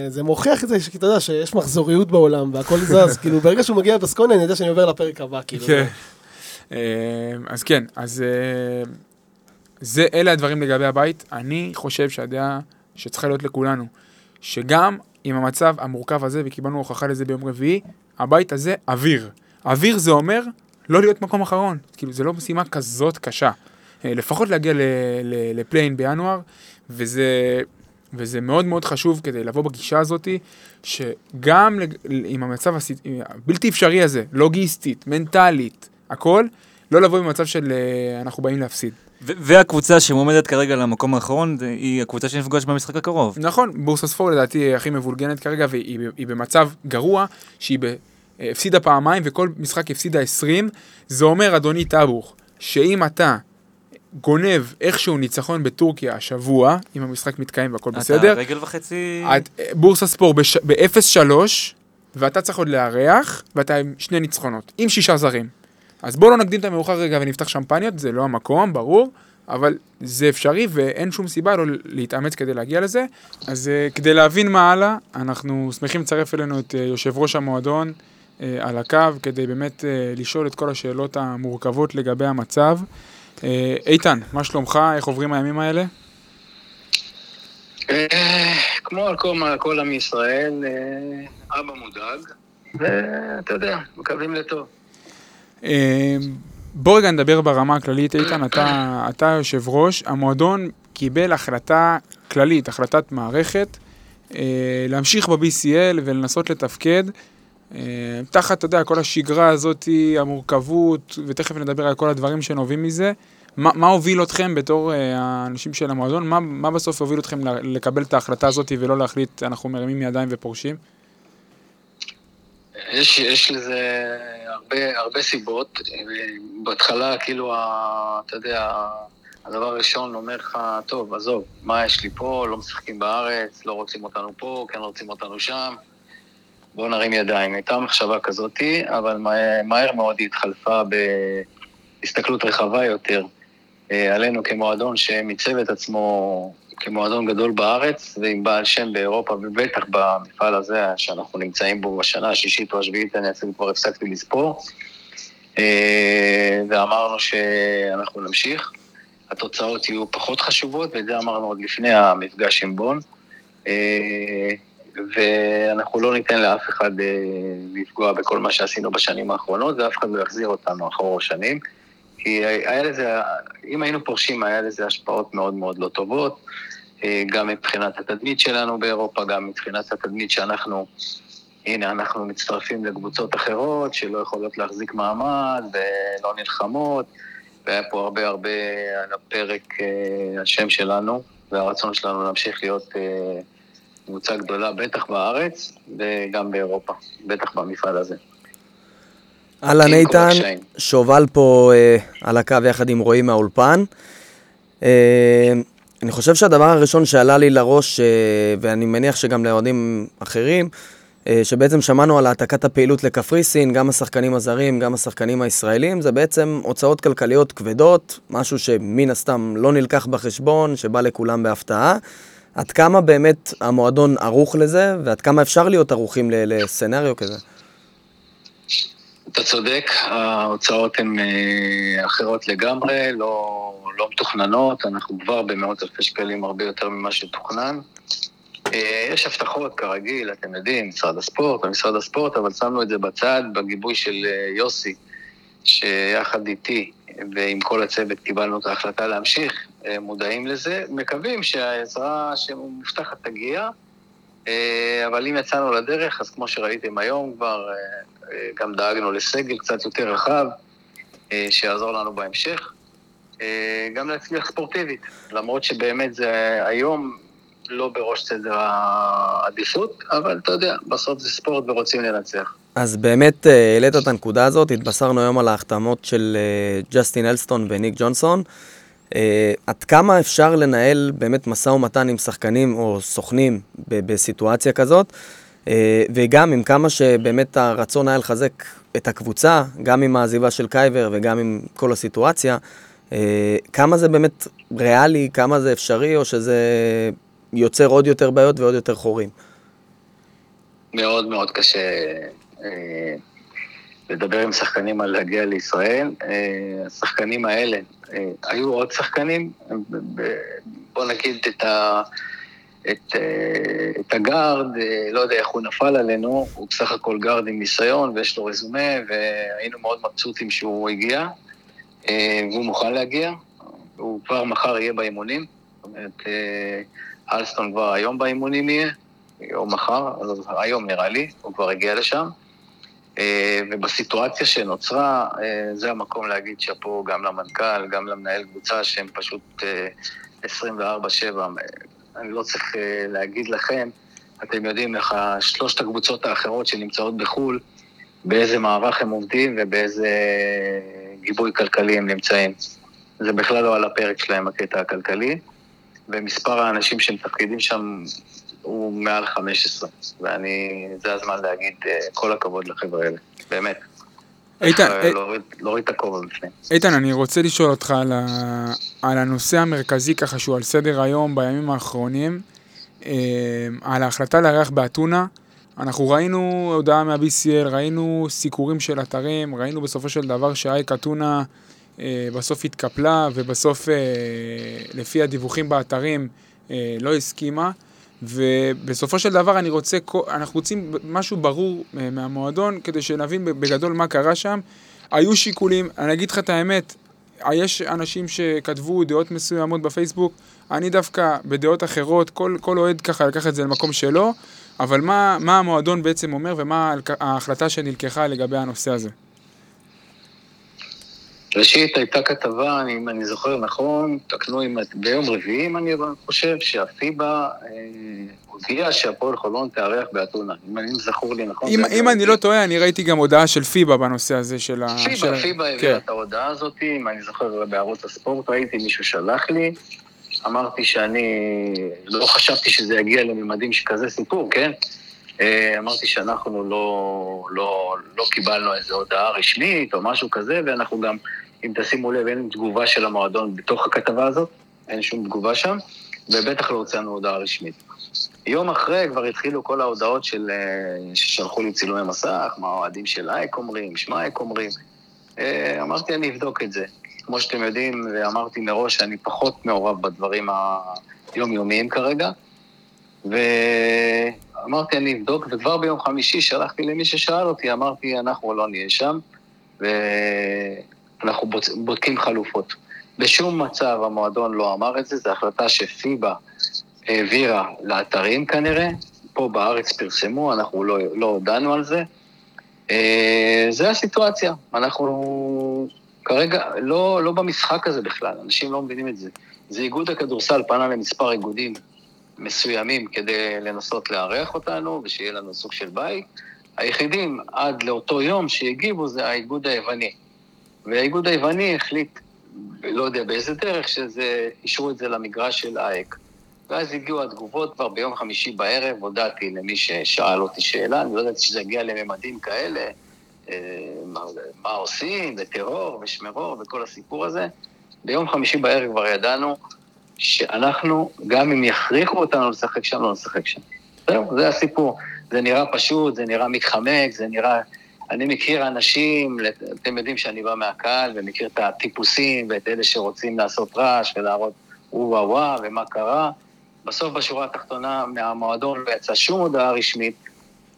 C: זה מוכיח את זה, כי אתה יודע שיש מחזוריות בעולם והכל זז, כאילו ברגע שהוא מגיע לבסקוניה אני יודע שאני עובר לפרק הבא, כאילו.
A: כן. אה, אז כן, אז אה, זה, אלה הדברים לגבי הבית. אני חושב שהדעה שצריכה להיות לכולנו, שגם עם המצב המורכב הזה, וקיבלנו הוכחה לזה ביום רביעי, הבית הזה אוויר. אוויר זה אומר לא להיות מקום אחרון. כאילו, זה לא משימה כזאת קשה. אה, לפחות להגיע לפליין בינואר, וזה, וזה מאוד מאוד חשוב כדי לבוא בגישה הזאתי, שגם עם המצב הס- הבלתי אפשרי הזה, לוגיסטית, מנטלית, הכל, לא לבוא במצב של אה, אנחנו באים להפסיד.
E: והקבוצה שמועמדת כרגע למקום האחרון, היא הקבוצה שנפגש במשחק הקרוב.
A: נכון, בורסה ספור לדעתי היא הכי מבולגנת כרגע, והיא היא במצב גרוע, שהיא הפסידה פעמיים וכל משחק הפסידה 20. זה אומר, אדוני טאבוך, שאם אתה גונב איכשהו ניצחון בטורקיה השבוע, אם המשחק מתקיים והכל בסדר,
E: אתה רגל וחצי...
A: את- אה, בורסה ספור בש- ב-0-3, ואתה צריך עוד לארח, ואתה עם שני ניצחונות, עם שישה זרים. אז בואו לא נקדים את המאוחר רגע ונפתח שמפניות, זה לא המקום, ברור, אבל זה אפשרי ואין שום סיבה לא להתאמץ כדי להגיע לזה. אז uh, כדי להבין מה הלאה, אנחנו שמחים לצרף אלינו את uh, יושב ראש המועדון על הקו, כדי באמת uh, לשאול את כל השאלות המורכבות לגבי המצב. Uh, איתן, מה שלומך? איך עוברים הימים האלה?
G: אה, כמו על כל, כל עם ישראל, אה, אבא מודאג, ואתה יודע, מקווים לטוב.
A: אה, בוא רגע נדבר ברמה הכללית, איתן, אתה, אתה יושב ראש, המועדון קיבל החלטה כללית, החלטת מערכת, אה, להמשיך ב-BCL ולנסות לתפקד, אה, תחת, אתה יודע, כל השגרה הזאת, המורכבות, ותכף נדבר על כל הדברים שנובעים מזה. מה, מה הוביל אתכם בתור אה, האנשים של המועדון? מה, מה בסוף הוביל אתכם לקבל את ההחלטה הזאת ולא להחליט, אנחנו מרימים ידיים ופורשים?
G: יש, יש לזה הרבה, הרבה סיבות. בהתחלה, כאילו, אתה יודע, הדבר הראשון אומר לך, טוב, עזוב, מה יש לי פה, לא משחקים בארץ, לא רוצים אותנו פה, כן רוצים אותנו שם, בואו נרים ידיים. הייתה מחשבה כזאתי, אבל מה- מהר מאוד היא התחלפה בהסתכלות רחבה יותר אה, עלינו כמועדון שמיצב את עצמו כמועדון גדול בארץ ועם בעל שם באירופה, ובטח במפעל הזה שאנחנו נמצאים בו בשנה השישית או השביעית, אני אפילו כבר הפסקתי לספור. אה, ואמרנו שאנחנו נמשיך. התוצאות יהיו פחות חשובות, ואת זה אמרנו עוד לפני המפגש עם בון. ואנחנו לא ניתן לאף אחד אה, לפגוע בכל מה שעשינו בשנים האחרונות, ואף אחד לא יחזיר אותנו אחורה שנים. כי היה לזה, אם היינו פורשים, היה לזה השפעות מאוד מאוד לא טובות, אה, גם מבחינת התדמית שלנו באירופה, גם מבחינת התדמית שאנחנו, הנה, אנחנו מצטרפים לקבוצות אחרות שלא יכולות להחזיק מעמד ולא נלחמות, והיה פה הרבה הרבה על הפרק אה, השם שלנו, והרצון שלנו להמשיך להיות קבוצה גדולה, בטח בארץ וגם באירופה, בטח במפעל הזה.
D: אהלן איתן. שובל פה אה, על הקו יחד עם רועי מהאולפן. אה, אני חושב שהדבר הראשון שעלה לי לראש, אה, ואני מניח שגם לאוהדים אחרים, אה, שבעצם שמענו על העתקת הפעילות לקפריסין, גם השחקנים הזרים, גם השחקנים הישראלים, זה בעצם הוצאות כלכליות כבדות, משהו שמן הסתם לא נלקח בחשבון, שבא לכולם בהפתעה. עד כמה באמת המועדון ערוך לזה, ועד כמה אפשר להיות ערוכים לסצנריו כזה?
G: אתה צודק, ההוצאות הן אה, אחרות לגמרי, לא, לא מתוכננות, אנחנו כבר במאות אלפי שקלים הרבה יותר ממה שתוכנן. אה, יש הבטחות, כרגיל, אתם יודעים, משרד הספורט ומשרד הספורט, אבל שמנו את זה בצד, בגיבוי של אה, יוסי, שיחד איתי ועם כל הצוות קיבלנו את ההחלטה להמשיך, אה, מודעים לזה, מקווים שהעזרה שמובטחת תגיע, אה, אבל אם יצאנו לדרך, אז כמו שראיתם היום כבר, אה, גם דאגנו לסגל קצת יותר רחב, שיעזור לנו בהמשך. גם להצליח ספורטיבית, למרות שבאמת זה היום לא בראש סדר העדיפות, אבל אתה יודע, בסוף זה ספורט ורוצים לנצח.
D: אז באמת אה, העלית את הנקודה הזאת, התבשרנו היום על ההחתמות של אה, ג'סטין אלסטון וניק ג'ונסון. אה, עד כמה אפשר לנהל באמת משא ומתן עם שחקנים או סוכנים בסיטואציה כזאת, וגם עם כמה שבאמת הרצון היה לחזק את הקבוצה, גם עם העזיבה של קייבר וגם עם כל הסיטואציה, כמה זה באמת ריאלי, כמה זה אפשרי, או שזה יוצר עוד יותר בעיות ועוד יותר חורים?
G: מאוד מאוד קשה אה, לדבר עם שחקנים על להגיע לישראל. אה, השחקנים האלה, אה, היו עוד שחקנים, בוא נגיד את, ה, את, אה, את הגארד, אה, לא יודע איך הוא נפל עלינו, הוא בסך הכל גארד עם ניסיון ויש לו רזומה, והיינו מאוד מבסוטים שהוא הגיע, אה, והוא מוכן להגיע, הוא כבר מחר יהיה באימונים, זאת אומרת, אה, אלסטון כבר היום באימונים יהיה. או מחר, אז היום נראה לי, הוא כבר הגיע לשם. אה, ובסיטואציה שנוצרה, אה, זה המקום להגיד שאפו גם למנכ"ל, גם למנהל קבוצה, שהם פשוט אה, 24/7. אני לא צריך אה, להגיד לכם, אתם יודעים איך שלושת הקבוצות האחרות שנמצאות בחו"ל, באיזה מערך הם עובדים ובאיזה גיבוי כלכלי הם נמצאים. זה בכלל לא על הפרק שלהם, הקטע הכלכלי, ומספר האנשים שמתפקידים שם הוא מעל 15, ואני, זה הזמן להגיד אה, כל הכבוד לחבר'ה האלה, באמת.
A: איתן,
G: להוריד- להוריד את הכובע בפנים.
A: איתן, אני רוצה לשאול אותך על, ה... על הנושא המרכזי ככה שהוא על סדר היום בימים האחרונים, על ההחלטה לארח באתונה. אנחנו ראינו הודעה מה-BCL, ראינו סיקורים של אתרים, ראינו בסופו של דבר שאייק אתונה בסוף התקפלה ובסוף, אה, לפי הדיווחים באתרים, אה, לא הסכימה. ובסופו של דבר אני רוצה, אנחנו רוצים משהו ברור אה, מהמועדון כדי שנבין בגדול מה קרה שם. היו שיקולים, אני אגיד לך את האמת, יש אנשים שכתבו דעות מסוימות בפייסבוק, אני דווקא בדעות אחרות, כל, כל אוהד ככה לקח את זה למקום שלו, אבל מה, מה המועדון בעצם אומר ומה ההחלטה שנלקחה לגבי הנושא הזה?
G: ראשית, הייתה כתבה, אם אני זוכר נכון, תקנו את- ביום רביעי, אם אני חושב, שהפיבה אה, הודיעה שהפועל חולון תארח באתונה. אם אני זכור לי נכון.
A: אם, אם אני לא טועה, אני ראיתי גם הודעה של פיבה בנושא הזה של ה... של
G: פיבה,
A: ה-
G: פיבה
A: כן.
G: הביאה את ההודעה הזאת, אם אני זוכר בערוץ הספורט, ראיתי מישהו שלח לי, אמרתי שאני לא חשבתי שזה יגיע לממדים שכזה סיפור, כן? אה, אמרתי שאנחנו לא, לא, לא קיבלנו איזו הודעה רשמית או משהו כזה, ואנחנו גם, אם תשימו לב, אין תגובה של המועדון בתוך הכתבה הזאת, אין שום תגובה שם, ובטח לא הוצאנו הודעה רשמית. יום אחרי כבר התחילו כל ההודעות של, אה, ששלחו לי צילומי מסך, מה האוהדים של אייק אומרים, שמייק אומרים. אה, אמרתי, אני אבדוק את זה. כמו שאתם יודעים, ואמרתי מראש שאני פחות מעורב בדברים היומיומיים כרגע, ואמרתי, אני אבדוק, וכבר ביום חמישי שלחתי למי ששאל אותי, אמרתי, אנחנו לא נהיה שם, ואנחנו בוצ- בודקים חלופות. בשום מצב המועדון לא אמר את זה, זו החלטה שפיבה העבירה לאתרים כנראה, פה בארץ פרסמו, אנחנו לא, לא הודענו על זה. אה, זה הסיטואציה, אנחנו כרגע לא, לא במשחק הזה בכלל, אנשים לא מבינים את זה. זה איגוד הכדורסל פנה למספר איגודים מסוימים כדי לנסות לארח אותנו ושיהיה לנו סוג של בית. היחידים עד לאותו יום שהגיבו זה האיגוד היווני. והאיגוד היווני החליט, לא יודע באיזה דרך, שזה, אישרו את זה למגרש של אייק. ואז הגיעו התגובות כבר ביום חמישי בערב, הודעתי למי ששאל אותי שאלה, אני לא ידעתי שזה יגיע לממדים כאלה, אה, מה, מה עושים, וטרור, ושמרור, וכל הסיפור הזה. ביום חמישי בערב כבר ידענו שאנחנו, גם אם יכריחו אותנו לשחק שם, לא נשחק שם. זהו, זה הסיפור. זה נראה פשוט, זה נראה מתחמק, זה נראה... אני מכיר אנשים, אתם יודעים שאני בא מהקהל ומכיר את הטיפוסים ואת אלה שרוצים לעשות רעש ולהראות וואו וואו ומה קרה. בסוף בשורה התחתונה מהמועדון לא יצאה שום הודעה רשמית,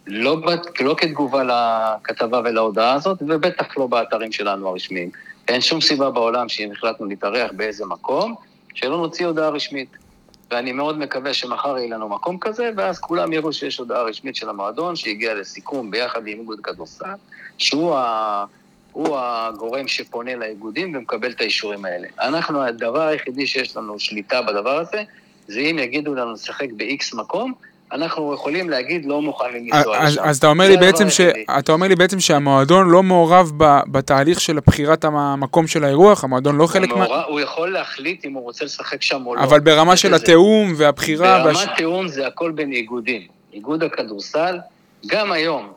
G: לא, לא כתגובה לכתבה ולהודעה הזאת, ובטח לא באתרים שלנו הרשמיים. אין שום סיבה בעולם שאם החלטנו להתארח באיזה מקום, שלא נוציא הודעה רשמית. ואני מאוד מקווה שמחר יהיה לנו מקום כזה, ואז כולם יראו שיש הודעה רשמית של המועדון, שהגיע לסיכום ביחד עם איגוד כדורסל, שהוא ה... הוא הגורם שפונה לאיגודים ומקבל את האישורים האלה. אנחנו, הדבר היחידי שיש לנו שליטה בדבר הזה, זה אם יגידו לנו לשחק ב-X מקום, אנחנו יכולים להגיד לא מוכנים לנסוע לשם.
A: אז אתה אומר
G: זה
A: לי בעצם ש... אתה אומר לי בעצם שהמועדון לא מעורב ב... בתהליך של בחירת המקום של האירוח, המועדון לא חלק
G: הוא,
A: מה...
G: מעורב, הוא יכול להחליט אם הוא רוצה לשחק שם או לא.
A: אבל ברמה
G: זה
A: של
G: כזה.
A: התיאום והבחירה...
G: ברמת
A: והש...
G: תיאום זה הכל בין איגודים. איגוד הכדורסל, גם היום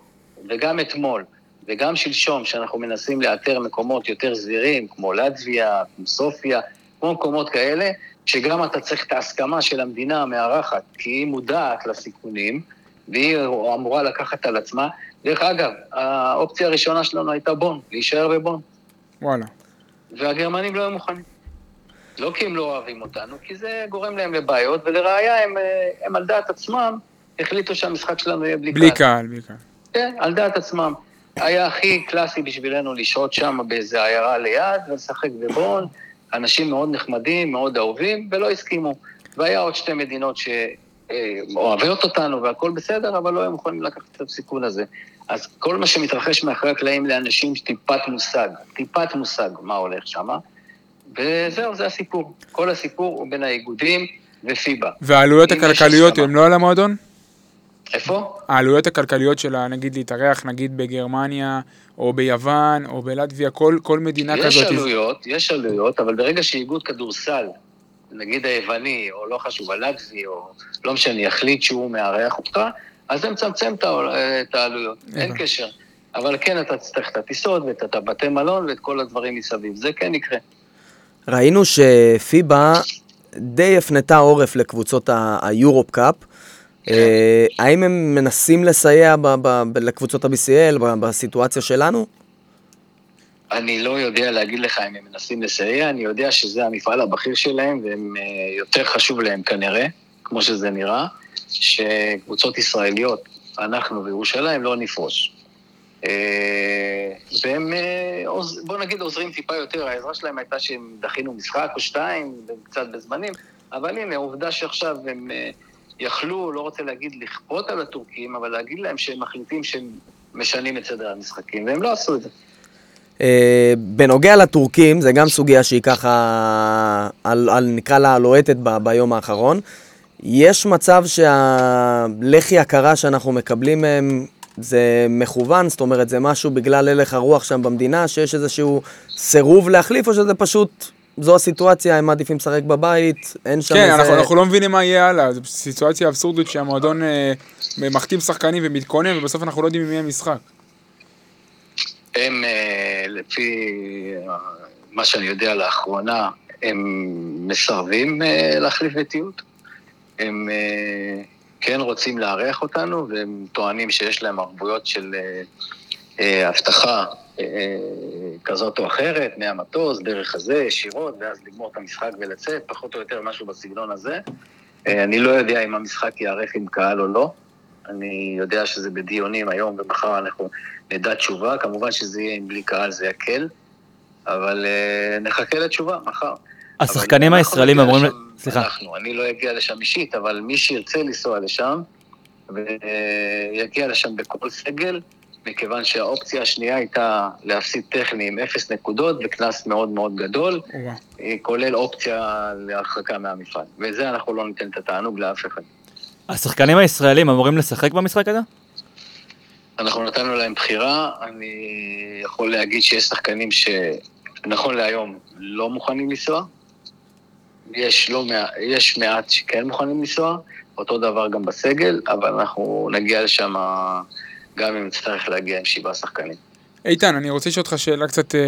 G: וגם אתמול, וגם שלשום, שאנחנו מנסים לאתר מקומות יותר סבירים, כמו לטביה, כמו סופיה, כמו מקומות כאלה, שגם אתה צריך את ההסכמה של המדינה המארחת, כי היא מודעת לסיכונים, והיא אמורה לקחת על עצמה. דרך אגב, האופציה הראשונה שלנו הייתה בון, להישאר בבון,
A: וואלה.
G: והגרמנים לא היו מוכנים. לא כי הם לא אוהבים אותנו, כי זה גורם להם לבעיות, ולראיה הם, הם על דעת עצמם החליטו שהמשחק שלנו יהיה בלי,
A: בלי קהל, בלי קהל.
G: כן, על דעת עצמם. היה הכי קלאסי בשבילנו לשהות שם באיזה עיירה ליד ולשחק בבון. אנשים מאוד נחמדים, מאוד אהובים, ולא הסכימו. והיה עוד שתי מדינות שאוהבות אותנו והכל בסדר, אבל לא היו מוכנים לקחת את הסיכון הזה. אז כל מה שמתרחש מאחורי הקלעים לאנשים טיפת מושג, טיפת מושג מה הולך שם, וזהו, זה הסיפור. כל הסיפור הוא בין האיגודים ופיבה.
A: והעלויות
G: יש
A: הכלכליות. הן לא על המועדון?
G: איפה?
A: העלויות הכלכליות של, נגיד, להתארח, נגיד, בגרמניה, או ביוון, או בלטביה, כל, כל מדינה
G: יש
A: כזאת.
G: עלויות, יש עלויות, אבל ברגע שאיגוד כדורסל, נגיד היווני, או לא חשוב, הלטבי, או לא משנה, יחליט שהוא מארח אותך, אז זה מצמצם את העלויות, אין. קשר. אבל כן, אתה תצטרך את הטיסות ואת את הבתי מלון ואת כל הדברים מסביב, זה כן יקרה.
D: ראינו שפיבה די הפנתה עורף לקבוצות היורופ קאפ. אה, האם הם מנסים לסייע לקבוצות ה-BCL בסיטואציה שלנו?
G: אני לא יודע להגיד לך אם הם מנסים לסייע, אני יודע שזה המפעל הבכיר שלהם, והם אה, יותר חשוב להם כנראה, כמו שזה נראה, שקבוצות ישראליות, אנחנו וירושלים, לא נפרוש. אה, והם, בוא נגיד, עוזרים טיפה יותר, העזרה שלהם הייתה שהם דחינו משחק או שתיים, קצת בזמנים, אבל הנה, עובדה שעכשיו הם יכלו, לא רוצה להגיד לכפות על הטורקים, אבל להגיד להם שהם מחליטים שהם משנים את סדר המשחקים, והם לא עשו את זה.
D: אה, בנוגע לטורקים, זה גם סוגיה שהיא ככה, על, על, נקרא לה לוהטת ב, ביום האחרון. יש מצב שהלחי הקרה שאנחנו מקבלים מהם זה מכוון, זאת אומרת, זה משהו בגלל הלך הרוח שם במדינה, שיש איזשהו סירוב להחליף, או שזה פשוט, זו הסיטואציה, הם מעדיפים לשחק בבית, אין שם
A: כן,
D: איזה...
A: אנחנו, אנחנו לא מבינים מה יהיה הלאה, זו סיטואציה אבסורדית שהמועדון אה, מחתים שחקנים ומתכונן, ובסוף אנחנו לא יודעים עם מי המשחק.
G: הם, אה, לפי אה, מה שאני יודע לאחרונה, הם מסרבים אה, להחליף ביתיות. הם אה, כן רוצים לארח אותנו, והם טוענים שיש להם ערבויות של אה, אה, אבטחה אה, כזאת או אחרת, מהמטוס, דרך הזה, ישירות, ואז לגמור את המשחק ולצאת, פחות או יותר משהו בסגנון הזה. אה, אני לא יודע אם המשחק ייערך עם קהל או לא. אני יודע שזה בדיונים היום ומחר אנחנו נדע תשובה. כמובן שזה יהיה עם בלי קהל, זה יקל, אבל אה, נחכה לתשובה מחר.
E: השחקנים הישראלים אמורים...
G: לשם-
E: סליחה.
G: אנחנו, אני לא אגיע לשם אישית, אבל מי שירצה לנסוע לשם, ויגיע לשם בכל סגל, מכיוון שהאופציה השנייה הייתה להפסיד טכני עם אפס נקודות וקנס מאוד מאוד גדול,
A: וואו.
G: אה, כולל אופציה להרחקה מהמפעל. וזה אנחנו לא ניתן את התענוג לאף אחד.
E: השחקנים הישראלים אמורים לשחק במשחק הזה?
G: אנחנו נתנו להם בחירה, אני יכול להגיד שיש שחקנים שנכון להיום לא מוכנים לנסוע, יש, לא יש מעט שכן מוכנים לנסוע, אותו דבר גם בסגל, אבל אנחנו נגיע לשם גם אם נצטרך להגיע עם שבעה שחקנים.
A: איתן, אני רוצה לשאול אותך שאלה קצת אה,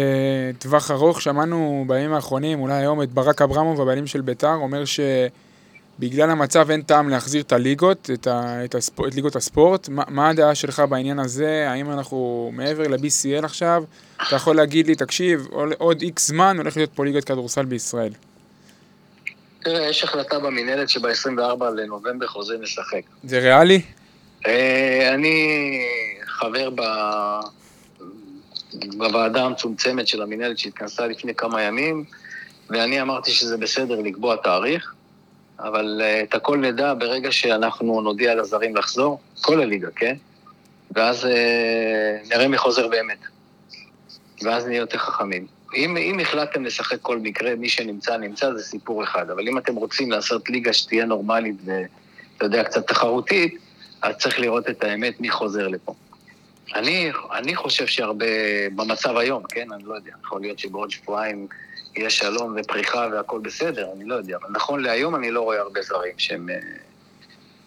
A: טווח ארוך. שמענו בימים האחרונים, אולי היום, את ברק אברמוב, הבעלים של ביתר, אומר שבגלל המצב אין טעם להחזיר את הליגות, את, ה, את, הספ, את ליגות הספורט. מה, מה הדעה שלך בעניין הזה? האם אנחנו מעבר ל-BCL עכשיו? אתה יכול להגיד לי, תקשיב, עוד- עוד איקס זמן הולך להיות פה ליגת כדורסל בישראל.
G: תראה, יש החלטה במינהלת שב-24 לנובמבר חוזרים לשחק.
A: זה ריאלי?
G: אה, אני חבר ב... בוועדה המצומצמת של המינהלת שהתכנסה לפני כמה ימים, ואני אמרתי שזה בסדר לקבוע תאריך, אבל אה, את הכל נדע ברגע שאנחנו נודיע לזרים לחזור, כל הליגה, כן? ואז אה, נראה מי חוזר באמת. ואז נהיה יותר חכמים. אם, אם החלטתם לשחק כל מקרה, מי שנמצא, נמצא, זה סיפור אחד. אבל אם אתם רוצים לעשות ליגה שתהיה נורמלית ואתה יודע, קצת תחרותית, אז צריך לראות את האמת מי חוזר לפה. אני, אני חושב שהרבה, במצב היום, כן, אני לא יודע, יכול להיות שבעוד שבועיים יהיה שלום ופריחה והכל בסדר, אני לא יודע, אבל נכון להיום אני לא רואה הרבה זרים שהם אה,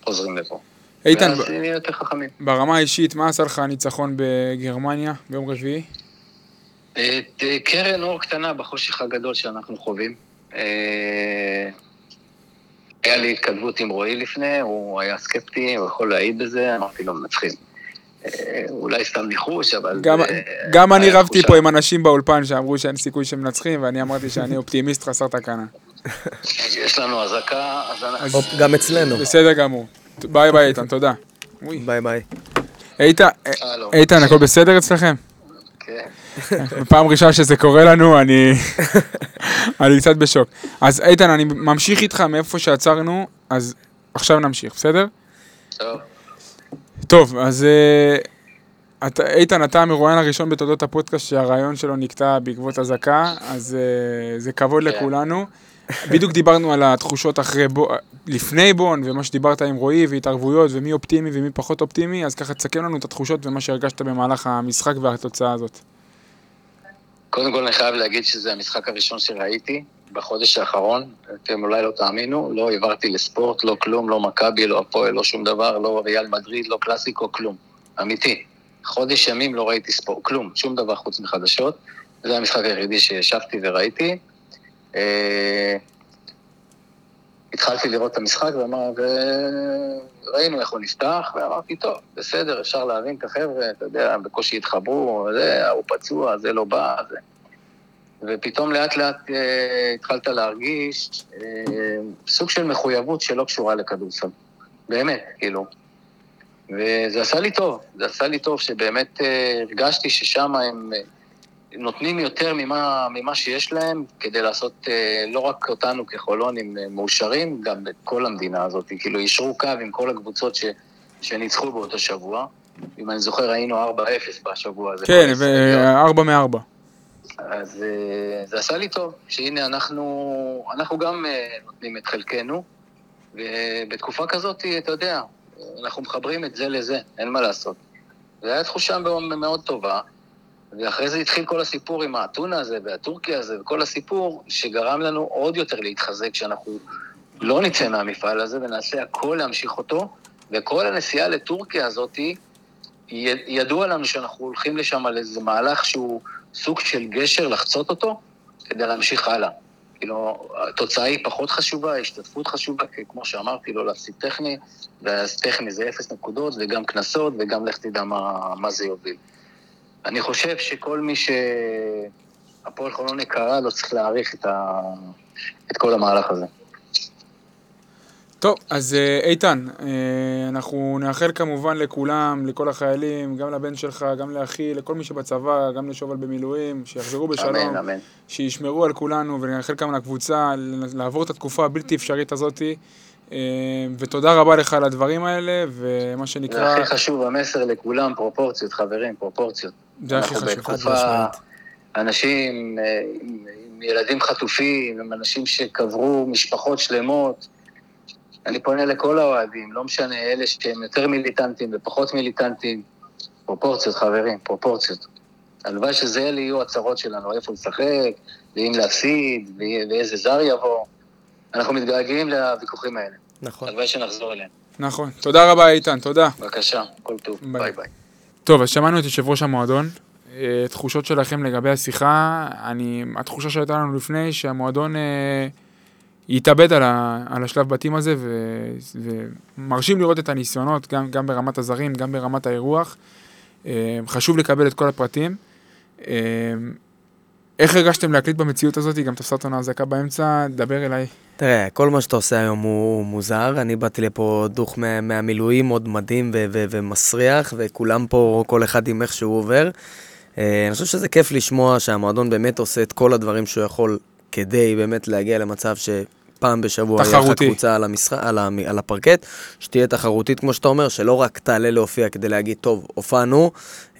G: חוזרים לפה.
A: איתן,
G: ואז
A: ב-
G: נהיה יותר חכמים.
A: ברמה האישית, מה עשה לך הניצחון בגרמניה ביום רביעי?
G: אה, ת- קרן אור קטנה בחושך הגדול שאנחנו חווים. אה, היה לי התכתבות עם רועי לפני, הוא היה סקפטי, הוא יכול להעיד בזה, אמרתי לו מנצחים. אה, אולי סתם ניחוש, אבל...
A: גם,
G: אה,
A: גם אני רבתי. פה עם אנשים באולפן שאמרו שאין סיכוי שמנצחים, ואני אמרתי שאני אופטימיסט חסר תקנה.
G: יש לנו אזעקה, אז אנחנו...
D: גם אצלנו.
A: בסדר גמור. ביי ביי איתן, תודה.
D: ביי ביי.
A: איתן,
G: הלו.
A: איתן, הכל בסדר אצלכם?
G: כן.
A: פעם ראשונה שזה קורה לנו, אני... אני קצת בשוק. אז איתן, אני ממשיך איתך מאיפה שעצרנו, אז עכשיו נמשיך, בסדר?
G: טוב.
A: טוב, אז אה, אתה, איתן, אתה המרואיין הראשון בתולדות הפודקאסט שהריאיון שלו נקטע בעקבות אזעקה, אז אה, זה כבוד
G: כן.
A: לכולנו. בדיוק דיברנו על התחושות אחרי בו, לפני בון, ומה שדיברת עם רועי, והתערבויות, ומי אופטימי ומי פחות אופטימי, אז ככה תסכם לנו את התחושות ומה שהרגשת במהלך המשחק והתוצאה הזאת.
G: קודם כל אני חייב להגיד שזה המשחק הראשון שראיתי בחודש האחרון. אתם אולי לא תאמינו, לא העברתי לספורט, לא כלום, לא מכבי, לא הפועל, לא שום דבר, לא ריאל מדריד, לא קלאסיקו, כלום. אמיתי. חודש ימים לא ראיתי ספורט, כלום, שום דבר חוץ מחדשות. זה המשחק היחידי שישבתי וראיתי. התחלתי לראות את המשחק ואמר, וראינו איך הוא נפתח, ואמרתי, טוב, בסדר, אפשר להבין את החבר'ה, אתה יודע, בקושי התחברו, זה, הוא פצוע, זה לא בא, זה... ופתאום לאט לאט אה, התחלת להרגיש אה, סוג של מחויבות שלא קשורה לכדורסל. באמת, כאילו. וזה עשה לי טוב, זה עשה לי טוב שבאמת אה, הרגשתי ששם הם אה, נותנים יותר ממה, ממה שיש להם כדי לעשות אה, לא רק אותנו כחולונים אה, מאושרים, גם את כל המדינה הזאת. כאילו, יישרו קו עם כל הקבוצות ש, שניצחו באותו שבוע. אם אני זוכר, היינו 4-0 בשבוע הזה.
A: כן,
G: כל הישראליות.
A: וארבע מארבע.
G: אז אה, זה עשה לי טוב, שהנה אנחנו, אנחנו גם אה, נותנים את חלקנו, ובתקופה כזאת, אתה יודע, אנחנו מחברים את זה לזה, אין מה לעשות. זו הייתה תחושה מאוד טובה, ואחרי זה התחיל כל הסיפור עם האתונה הזה והטורקי הזה, וכל הסיפור שגרם לנו עוד יותר להתחזק, שאנחנו לא נצא מהמפעל הזה ונעשה הכל להמשיך אותו, וכל הנסיעה לטורקיה הזאתי, ידוע לנו שאנחנו הולכים לשם על איזה מהלך שהוא סוג של גשר לחצות אותו, כדי להמשיך הלאה. כאילו, התוצאה היא פחות חשובה, ההשתתפות חשובה, כי כמו שאמרתי, לא להפסיד טכני, ואז טכני זה אפס נקודות, וגם קנסות, וגם לך תדע מה, מה זה יוביל. אני חושב שכל מי שהפועל חולון יקרה לו צריך להעריך את, ה... את כל המהלך הזה.
A: טוב, אז אה, איתן, אה, אנחנו נאחל כמובן לכולם, לכל החיילים, גם לבן שלך, גם לאחי, לכל מי שבצבא, גם לשובל במילואים, שיחזרו בשלום,
G: אמן, אמן.
A: שישמרו על כולנו, ונאחל גם לקבוצה לעבור את התקופה הבלתי אפשרית הזאתי. אה, ותודה רבה לך על הדברים האלה, ומה
G: זה
A: שנקרא,
G: הכי חשוב, המסר לכולם, פרופורציות, חברים, פרופורציות.
A: זה הכי
G: אנחנו
A: חשוב.
G: בתקופה, אנשים אה, עם, עם ילדים חטופים, עם אנשים שקברו משפחות שלמות. אני פונה לכל האוהדים, לא משנה, אלה שהם יותר מיליטנטים ופחות מיליטנטים. פרופורציות, חברים, פרופורציות. הלוואי שזה אלה יהיו הצרות שלנו, איפה לשחק, ואם להפסיד, ואיזה זר יבוא. אנחנו מתגעגעים לוויכוחים האלה.
D: נכון.
G: הלוואי שנחזור אליהם.
A: נכון. תודה רבה איתן, תודה.
G: בבקשה, כל טוב.
A: ביי.
G: ביי ביי.
A: טוב, אז שמענו את יושב ראש המועדון. אה, תחושות שלכם לגבי השיחה, אני, התחושה שהייתה לנו לפני, שהמועדון אה, יתאבד על, ה, על השלב בתים הזה, ו, ומרשים לראות את הניסיונות, גם, גם ברמת הזרים, גם ברמת האירוח. אה, חשוב לקבל את כל הפרטים. אה, איך הרגשתם להקליט במציאות הזאת? גם תפסה אותנו אזעקה באמצע, דבר אליי.
D: תראה, כל מה שאתה עושה היום הוא מוזר. אני באתי לפה דוך מה, מהמילואים, עוד מדהים ו- ו- ומסריח, וכולם פה, כל אחד עם איך שהוא עובר. אה, אני חושב שזה כיף לשמוע שהמועדון באמת עושה את כל הדברים שהוא יכול כדי באמת להגיע למצב שפעם בשבוע יהיה לך
A: תחרותי.
D: קבוצה על, המשחק, על, המ- על הפרקט, שתהיה תחרותית, כמו שאתה אומר, שלא רק תעלה להופיע כדי להגיד, טוב, הופענו,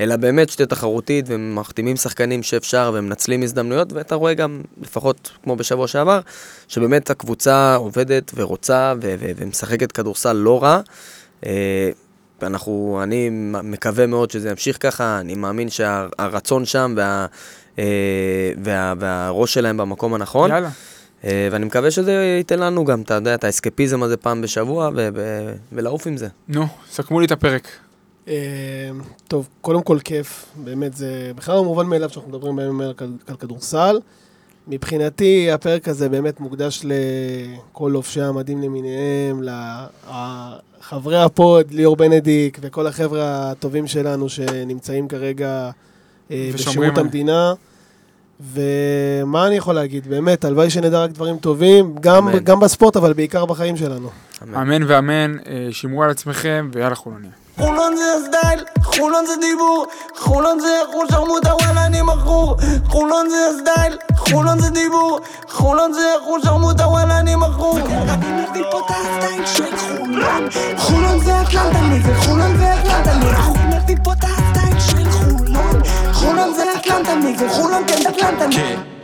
D: אלא באמת שתהיה תחרותית, ומחתימים שחקנים שאפשר, ומנצלים הזדמנויות, ואתה רואה גם, לפחות כמו בשבוע שעבר, שבאמת הקבוצה עובדת ורוצה ו- ו- ומשחקת כדורסל לא רע. אה, אנחנו, אני מקווה מאוד שזה ימשיך ככה, אני מאמין שהרצון שם וה, אה, וה, והראש שלהם במקום הנכון.
A: יאללה.
D: אה, ואני מקווה שזה ייתן לנו גם, אתה יודע, את האסקפיזם הזה פעם בשבוע, ולעוף עם זה.
A: נו, סכמו לי את הפרק.
C: אה, טוב, קודם כל כיף, באמת זה בכלל לא מובן מאליו שאנחנו מדברים בימים האלה על, כדורסל. מבחינתי הפרק הזה באמת מוקדש לכל לובשי המדים למיניהם, לחברי ה pod, ליאור בנדיק וכל החבר'ה הטובים שלנו שנמצאים כרגע אה, בשירות. המדינה. ומה אני יכול להגיד, באמת, הלוואי שנדע רק דברים טובים, גם,
D: אמן.
C: גם בספורט, אבל בעיקר בחיים שלנו.
D: אמן.
A: אמן ואמן, אה, שמרו על עצמכם, ויאללה חולוניה.
B: חולון זה הסטייל, חולון זה דיבור, חולון זה אחוז שרמוטה וואלה אני מכור חולון זה הסטייל, חולון זה דיבור, חולון זה אחוז שרמוטה וואלה אני מכור אני מביא פה את הסטייל של חולון חולון זה אטלנטה נגד חולון זה אטלנטה נגד אני מביא פה את הסטייל של חולון חולון זה אטלנטה נגד חולון כן אטלנטה נגד